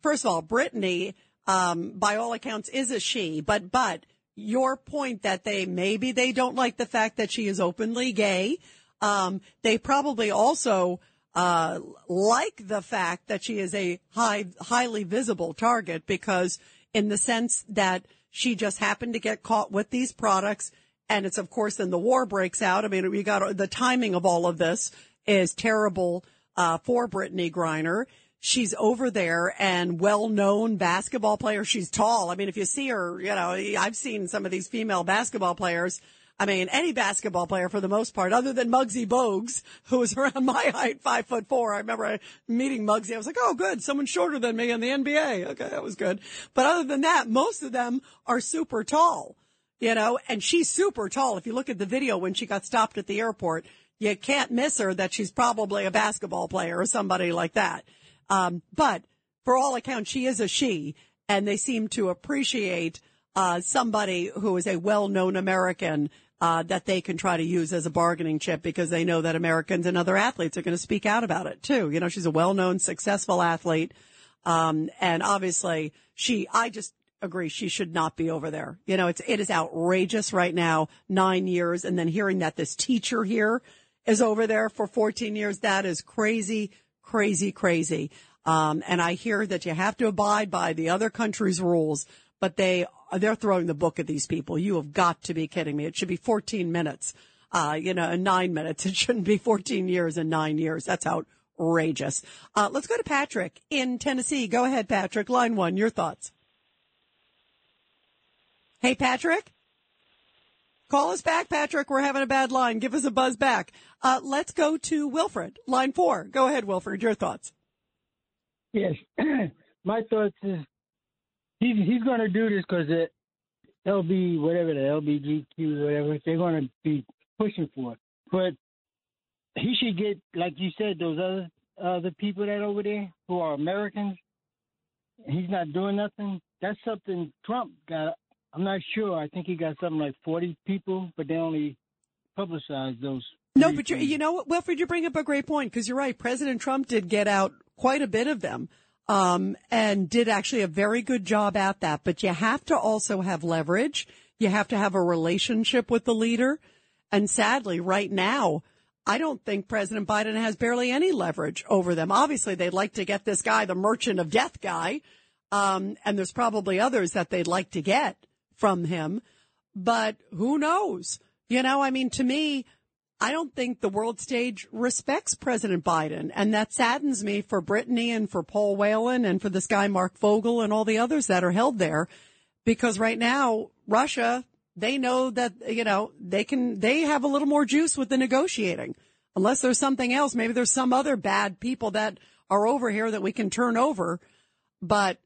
first of all, Brittney, um, by all accounts, is a she. But but your point that they maybe they don't like the fact that she is openly gay. Um, they probably also uh, like the fact that she is a high, highly visible target because in the sense that she just happened to get caught with these products. And it's of course then the war breaks out. I mean, we got the timing of all of this is terrible, uh, for Brittney Griner. She's over there and well-known basketball player. She's tall. I mean, if you see her, you know, I've seen some of these female basketball players. I mean, any basketball player for the most part, other than Muggsy Bogues, who was around my height, five foot four. I remember meeting Muggsy. I was like, oh, good. Someone shorter than me in the NBA. Okay. That was good. But other than that, most of them are super tall, you know, and she's super tall. If you look at the video when she got stopped at the airport, you can't miss her that she's probably a basketball player or somebody like that. Um, but for all accounts, she is a she, and they seem to appreciate uh, somebody who is a well-known American uh, that they can try to use as a bargaining chip because they know that Americans and other athletes are going to speak out about it too. You know, she's a well-known, successful athlete, um, and obviously she. I just agree she should not be over there. You know, it's it is outrageous right now. Nine years, and then hearing that this teacher here is over there for 14 years. That is crazy, crazy, crazy. Um, and I hear that you have to abide by the other country's rules, but they they're throwing the book at these people. You have got to be kidding me. It should be 14 minutes uh, you know, in nine minutes. It shouldn't be 14 years and nine years. That's outrageous. Uh, let's go to Patrick in Tennessee. Go ahead, Patrick. Line one, your thoughts. Hey, Patrick. Call us back, Patrick. We're having a bad line. Give us a buzz back. Uh, let's go to Wilfred, line four. Go ahead, Wilfred. Your thoughts. Yes, my thoughts is he's he's going to do this because the LB whatever the LBGQ whatever they're going to be pushing for, but he should get like you said those other other people that over there who are Americans. He's not doing nothing. That's something Trump got. I'm not sure. I think he got something like 40 people, but they only publicized those. No, but you you know what, Wilfred, you bring up a great point because you're right. President Trump did get out quite a bit of them, um, and did actually a very good job at that. But you have to also have leverage. You have to have a relationship with the leader. And sadly, right now, I don't think President Biden has barely any leverage over them. Obviously, they'd like to get this guy, the merchant of death guy. Um, and there's probably others that they'd like to get from him, but who knows? You know, I mean, to me, I don't think the world stage respects President Biden. And that saddens me for Brittney and for Paul Whelan and for this guy, Marc Fogel and all the others that are held there. Because right now, Russia, they know that, you know, they can, they have a little more juice with the negotiating. Unless there's something else, maybe there's some other bad people that are over here that we can turn over. But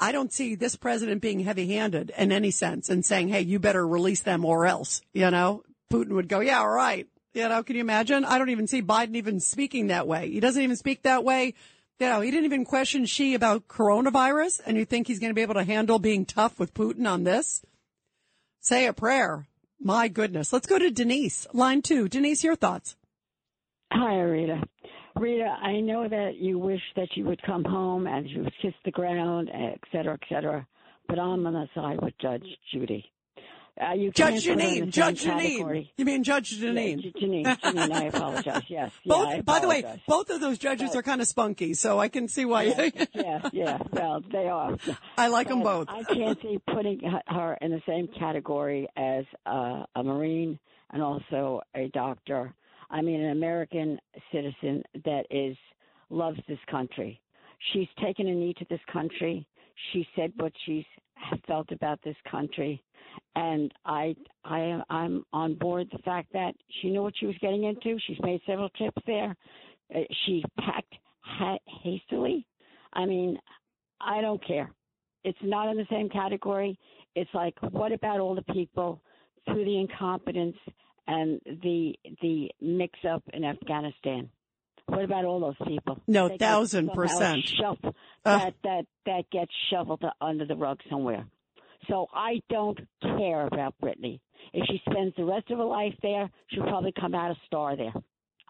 I don't see this president being heavy handed in any sense and saying, Hey, you better release them or else, you know, Putin would go, yeah, all right. You know, can you imagine? I don't even see Biden even speaking that way. He doesn't even speak that way. You know, he didn't even question Xi about coronavirus. And you think he's going to be able to handle being tough with Putin on this? Say a prayer. My goodness. Let's go to Denise, line two. Denise, your thoughts. Hi, Rita. Rita, I know that you wish that you would come home and you would kiss the ground, et cetera, et cetera. But I'm on the side with Judge Judy. Uh, you Judge can't put her in Jeanine, Judge Jeanine. category. You mean Judge Jeanine? Yeah, Jeanine, Jeanine, I apologize. Yes. yeah, both, by the way, both of those judges are kind of spunky, so I can see why. yeah, yeah, yeah. Well, they are. I like them both. I can't see putting her in the same category as uh, a Marine and also a doctor. I mean, an American citizen that is loves this country. She's taken a knee to this country. She said what she's felt about this country, and I, I, I'm on board the fact that she knew what she was getting into. She's made several trips there. Uh, she packed ha- hastily. I mean, I don't care. It's not in the same category. It's like, what about all the people through the incompetence and the the mix up in Afghanistan? What about all those people? No, They thousand percent. shoved- Uh. that that that gets shoveled under the rug somewhere. So I don't care about Brittney. If she spends the rest of her life there, she'll probably come out a star there.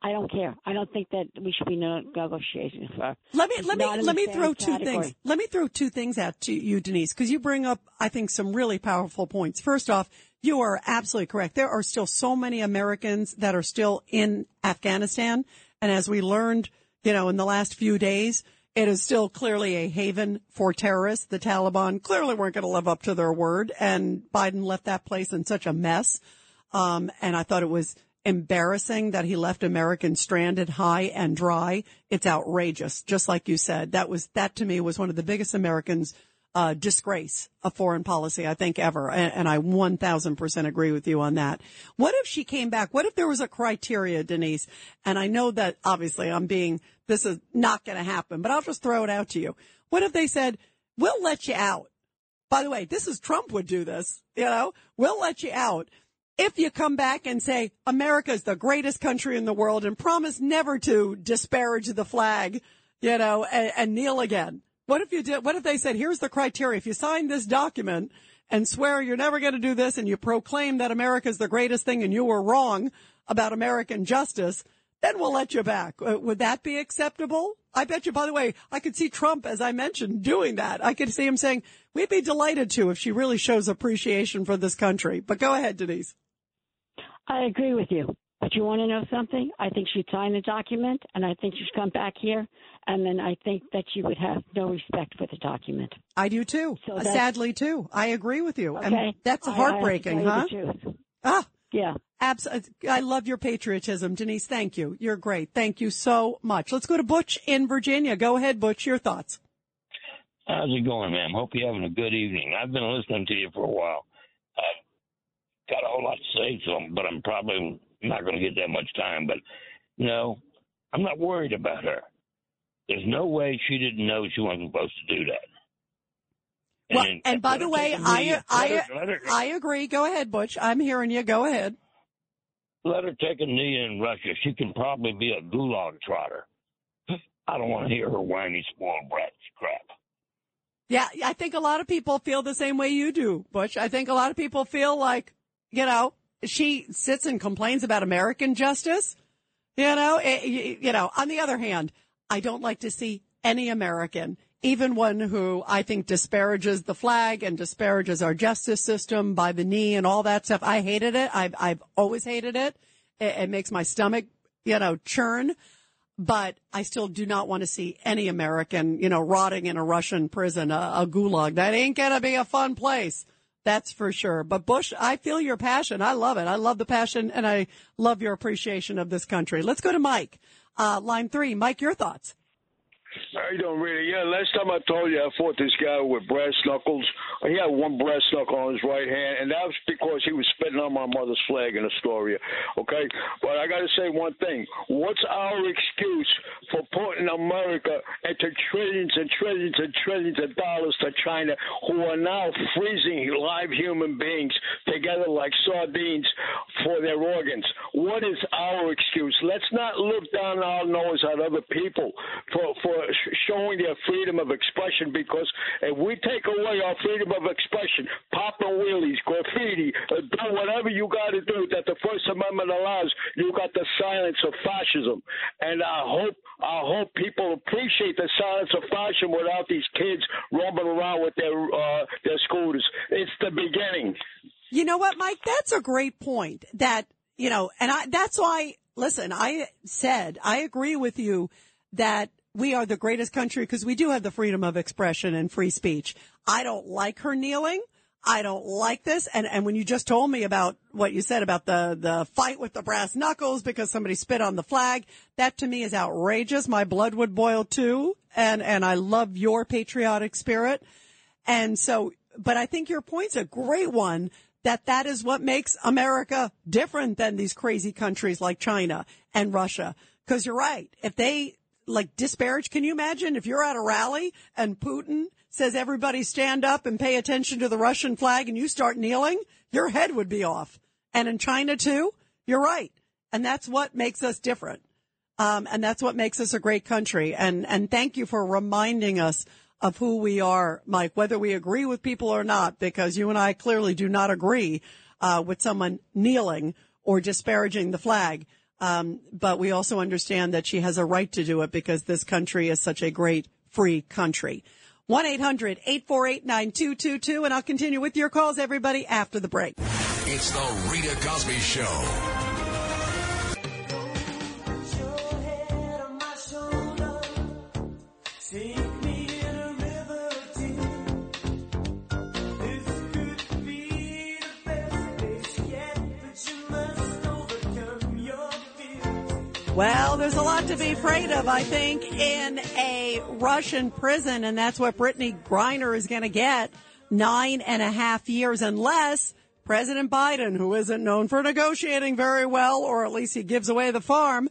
I don't care. I don't think that we should be negotiating for. her. Let me She's let me let me throw two things. Let me throw two things to you, Denise, because you bring up I think some really powerful points. First off, you are absolutely correct. There are still so many Americans that are still in Afghanistan, and as we learned, you know, in the last few days, it is still clearly a haven for terrorists. The Taliban clearly weren't going to live up to their word, and Biden left that place in such a mess. Um, and I thought it was embarrassing that he left Americans stranded high and dry. It's outrageous. Just like you said, that was, that to me was one of the biggest Americans, uh, disgrace of foreign policy, I think ever. And, and I 1000% agree with you on that. What if she came back? What if there was a criteria, Denise? And I know that obviously I'm being, this is not going to happen, but I'll just throw it out to you. What if they said, we'll let you out? By the way, this is Trump would do this, you know, we'll let you out if you come back and say America is the greatest country in the world and promise never to disparage the flag, you know, and, and kneel again. What if you did, what if they said, here's the criteria. If you sign this document and swear you're never going to do this and you proclaim that America is the greatest thing and you were wrong about American justice, then we'll let you back. Uh, Would that be acceptable? I bet you, by the way, I could see Trump, as I mentioned, doing that. I could see him saying, we'd be delighted to if she really shows appreciation for this country. But go ahead, Denise. I agree with you. But you want to know something? I think she'd sign the document, and I think she'd come back here, and then I think that she would have no respect for the document. I do too. So Uh, Sadly too. I agree with you. Okay. And that's I- I heartbreaking, huh? the truth. Ah. Yeah. Abs- I love your patriotism, Denise. Thank you. You're great. Thank you so much. Let's go to Butch in Virginia. Go ahead, Butch. Your thoughts. How's it going, ma'am? Hope you're having a good evening. I've been listening to you for a while. I've got a whole lot to say, so but I'm probably not going to get that much time. But you know, I'm not worried about her. There's no way she didn't know she wasn't supposed to do that. Well, And- and by the way, take a knee. I I her- let her- I agree. Go ahead, Butch. I'm hearing you. Go ahead. let her take a knee in Russia. She can probably be a gulag trotter. I don't want to hear her whiny, spoiled brat crap. Yeah, I think a lot of people feel the same way you do, Butch. I think a lot of people feel like, you know, she sits and complains about American justice. You know, eh, y- you know, on the other hand, I don't like to see any American, even one who I think disparages the flag and disparages our justice system by the knee and all that stuff. I hated it. I've, I've always hated it. It, it makes my stomach, you know, churn but I still do not want to see any American, you know, rotting in a Russian prison, a, a gulag. That ain't going to be a fun place. That's for sure. But Butch, I feel your passion. I love it. I love the passion and I love your appreciation of this country. Let's go to Mike. Uh, line three. Mike, your thoughts. How you doing, Rita? Yeah, last time I told you I fought this guy with brass knuckles. He had one brass knuckle on his right hand, and that was because he was spitting on my mother's flag in Astoria. Okay, but I got to say one thing: What's our excuse for putting America into trillions and trillions and trillions of dollars to China, who are now freezing live human beings together like sardines for their organs? What is our excuse? Let's not look down our nose at other people for for showing their freedom of expression. Because if we take away our freedom of expression, popping wheelies, graffiti, uh, do whatever you got to do that the First Amendment allows, you got the silence of fascism. And I hope I hope people appreciate the silence of fascism without these kids roaming around with their uh, their scooters. It's the beginning. You know what, Mike? That's a great point. That, you know, and I, that's why, listen, I said, I agree with you that we are the greatest country because we do have the freedom of expression and free speech. I don't like her kneeling. I don't like this. And, and when you just told me about what you said about the, the fight with the brass knuckles because somebody spit on the flag, that to me is outrageous. My blood would boil too. And, and I love your patriotic spirit. And so, but I think your point's a great one that that is what makes America different than these crazy countries like China and Russia. Cause you're right. If they like disparage, can you imagine if you're at a rally and Putin says everybody stand up and pay attention to the Russian flag and you start kneeling, your head would be off. And in China too, you're right. And that's what makes us different. Um, and that's what makes us a great country. And, and thank you for reminding us of who we are, Mike, whether we agree with people or not, because you and I clearly do not agree, uh, with someone kneeling or disparaging the flag. Um, but we also understand that she has a right to do it because this country is such a great free country. 1-800-848-9222. And I'll continue with your calls, everybody, after the break. It's the Rita Cosby Show. Well, there's a lot to be afraid of, I think, in a Russian prison, and that's what Brittney Griner is going to get. Nine and a half years, unless President Biden, who isn't known for negotiating very well, or at least he gives away the farm,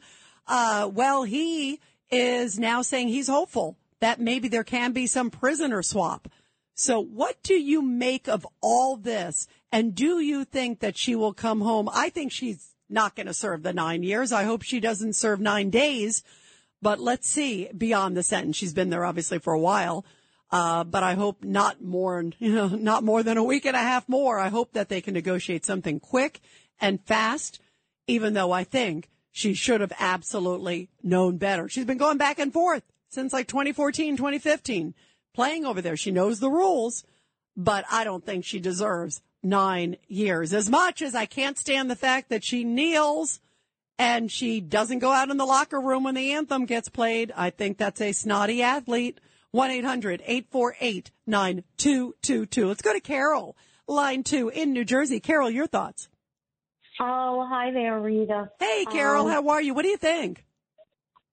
uh, well, he is now saying he's hopeful that maybe there can be some prisoner swap. So what do you make of all this? And do you think that she will come home? I think she's not going to serve the nine years. I hope she doesn't serve nine days, but let's see beyond the sentence. She's been there obviously for a while. Uh, but I hope not more, you know, not more than a week and a half more. I hope that they can negotiate something quick and fast, even though I think she should have absolutely known better. She's been going back and forth since like 2014, 2015, playing over there. She knows the rules, but I don't think she deserves nine years. As much as I can't stand the fact that she kneels and she doesn't go out in the locker room when the anthem gets played, I think that's a snotty athlete. 1-800-848-9222. Let's go to Carol, line two in New Jersey. Carol, your thoughts. Oh, hi there, Rita. Hey, Carol, Um, how are you? What do you think?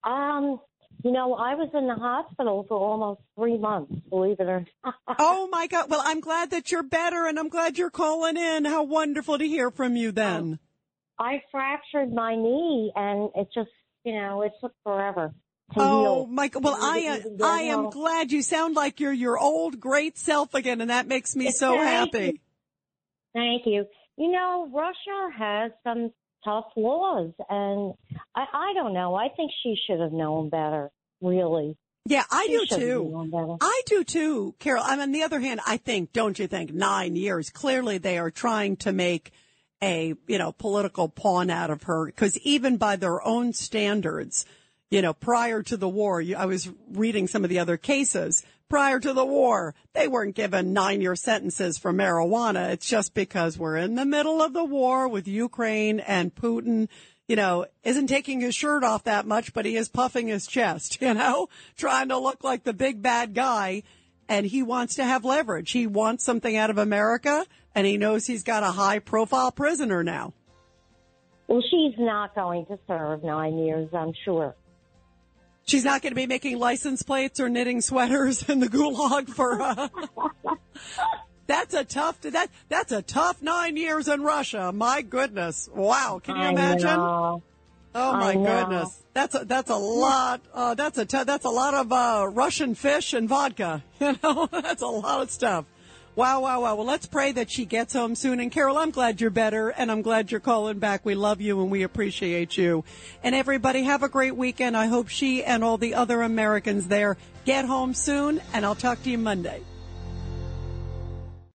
Um, you know, I was in the hospital for almost three months, believe it or not. Oh my God. Well, I'm glad that you're better and I'm glad you're calling in. How wonderful to hear from you then. Oh, I fractured my knee, and it just, you know, it took forever to Oh, heal. God. Well, I, get I am glad you sound like you're your old great self again and that makes me so Thank happy. you. Thank you. You know, Russia has some tough laws, and I, I don't know. I think she should have known better, really. Yeah, I do too. I do too, Carol. I mean, on the other hand, I think, don't you think, nine years, clearly they are trying to make a, you know, political pawn out of her because even by their own standards, you know, prior to the war, I was reading some of the other cases. Prior to the war, they weren't given nine year sentences for marijuana. It's just because we're in the middle of the war with Ukraine and Putin, you know, isn't taking his shirt off that much, but he is puffing his chest, you know, trying to look like the big bad guy. And he wants to have leverage. He wants something out of America and he knows he's got a high profile prisoner now. Well, she's not going to serve nine years, I'm sure. She's not going to be making license plates or knitting sweaters in the gulag for. Uh, that's a tough. That that's a tough nine years in Russia. My goodness! Wow, can you I imagine? know. Oh my goodness, that's a that's a lot. Uh, that's a t- that's a lot of uh, Russian fish and vodka. You know, that's a lot of stuff. Wow, wow, wow. Well, let's pray that she gets home soon. And Carol, I'm glad you're better, and I'm glad you're calling back. We love you and we appreciate you. And everybody, have a great weekend. I hope she and all the other Americans there get home soon. And I'll talk to you Monday.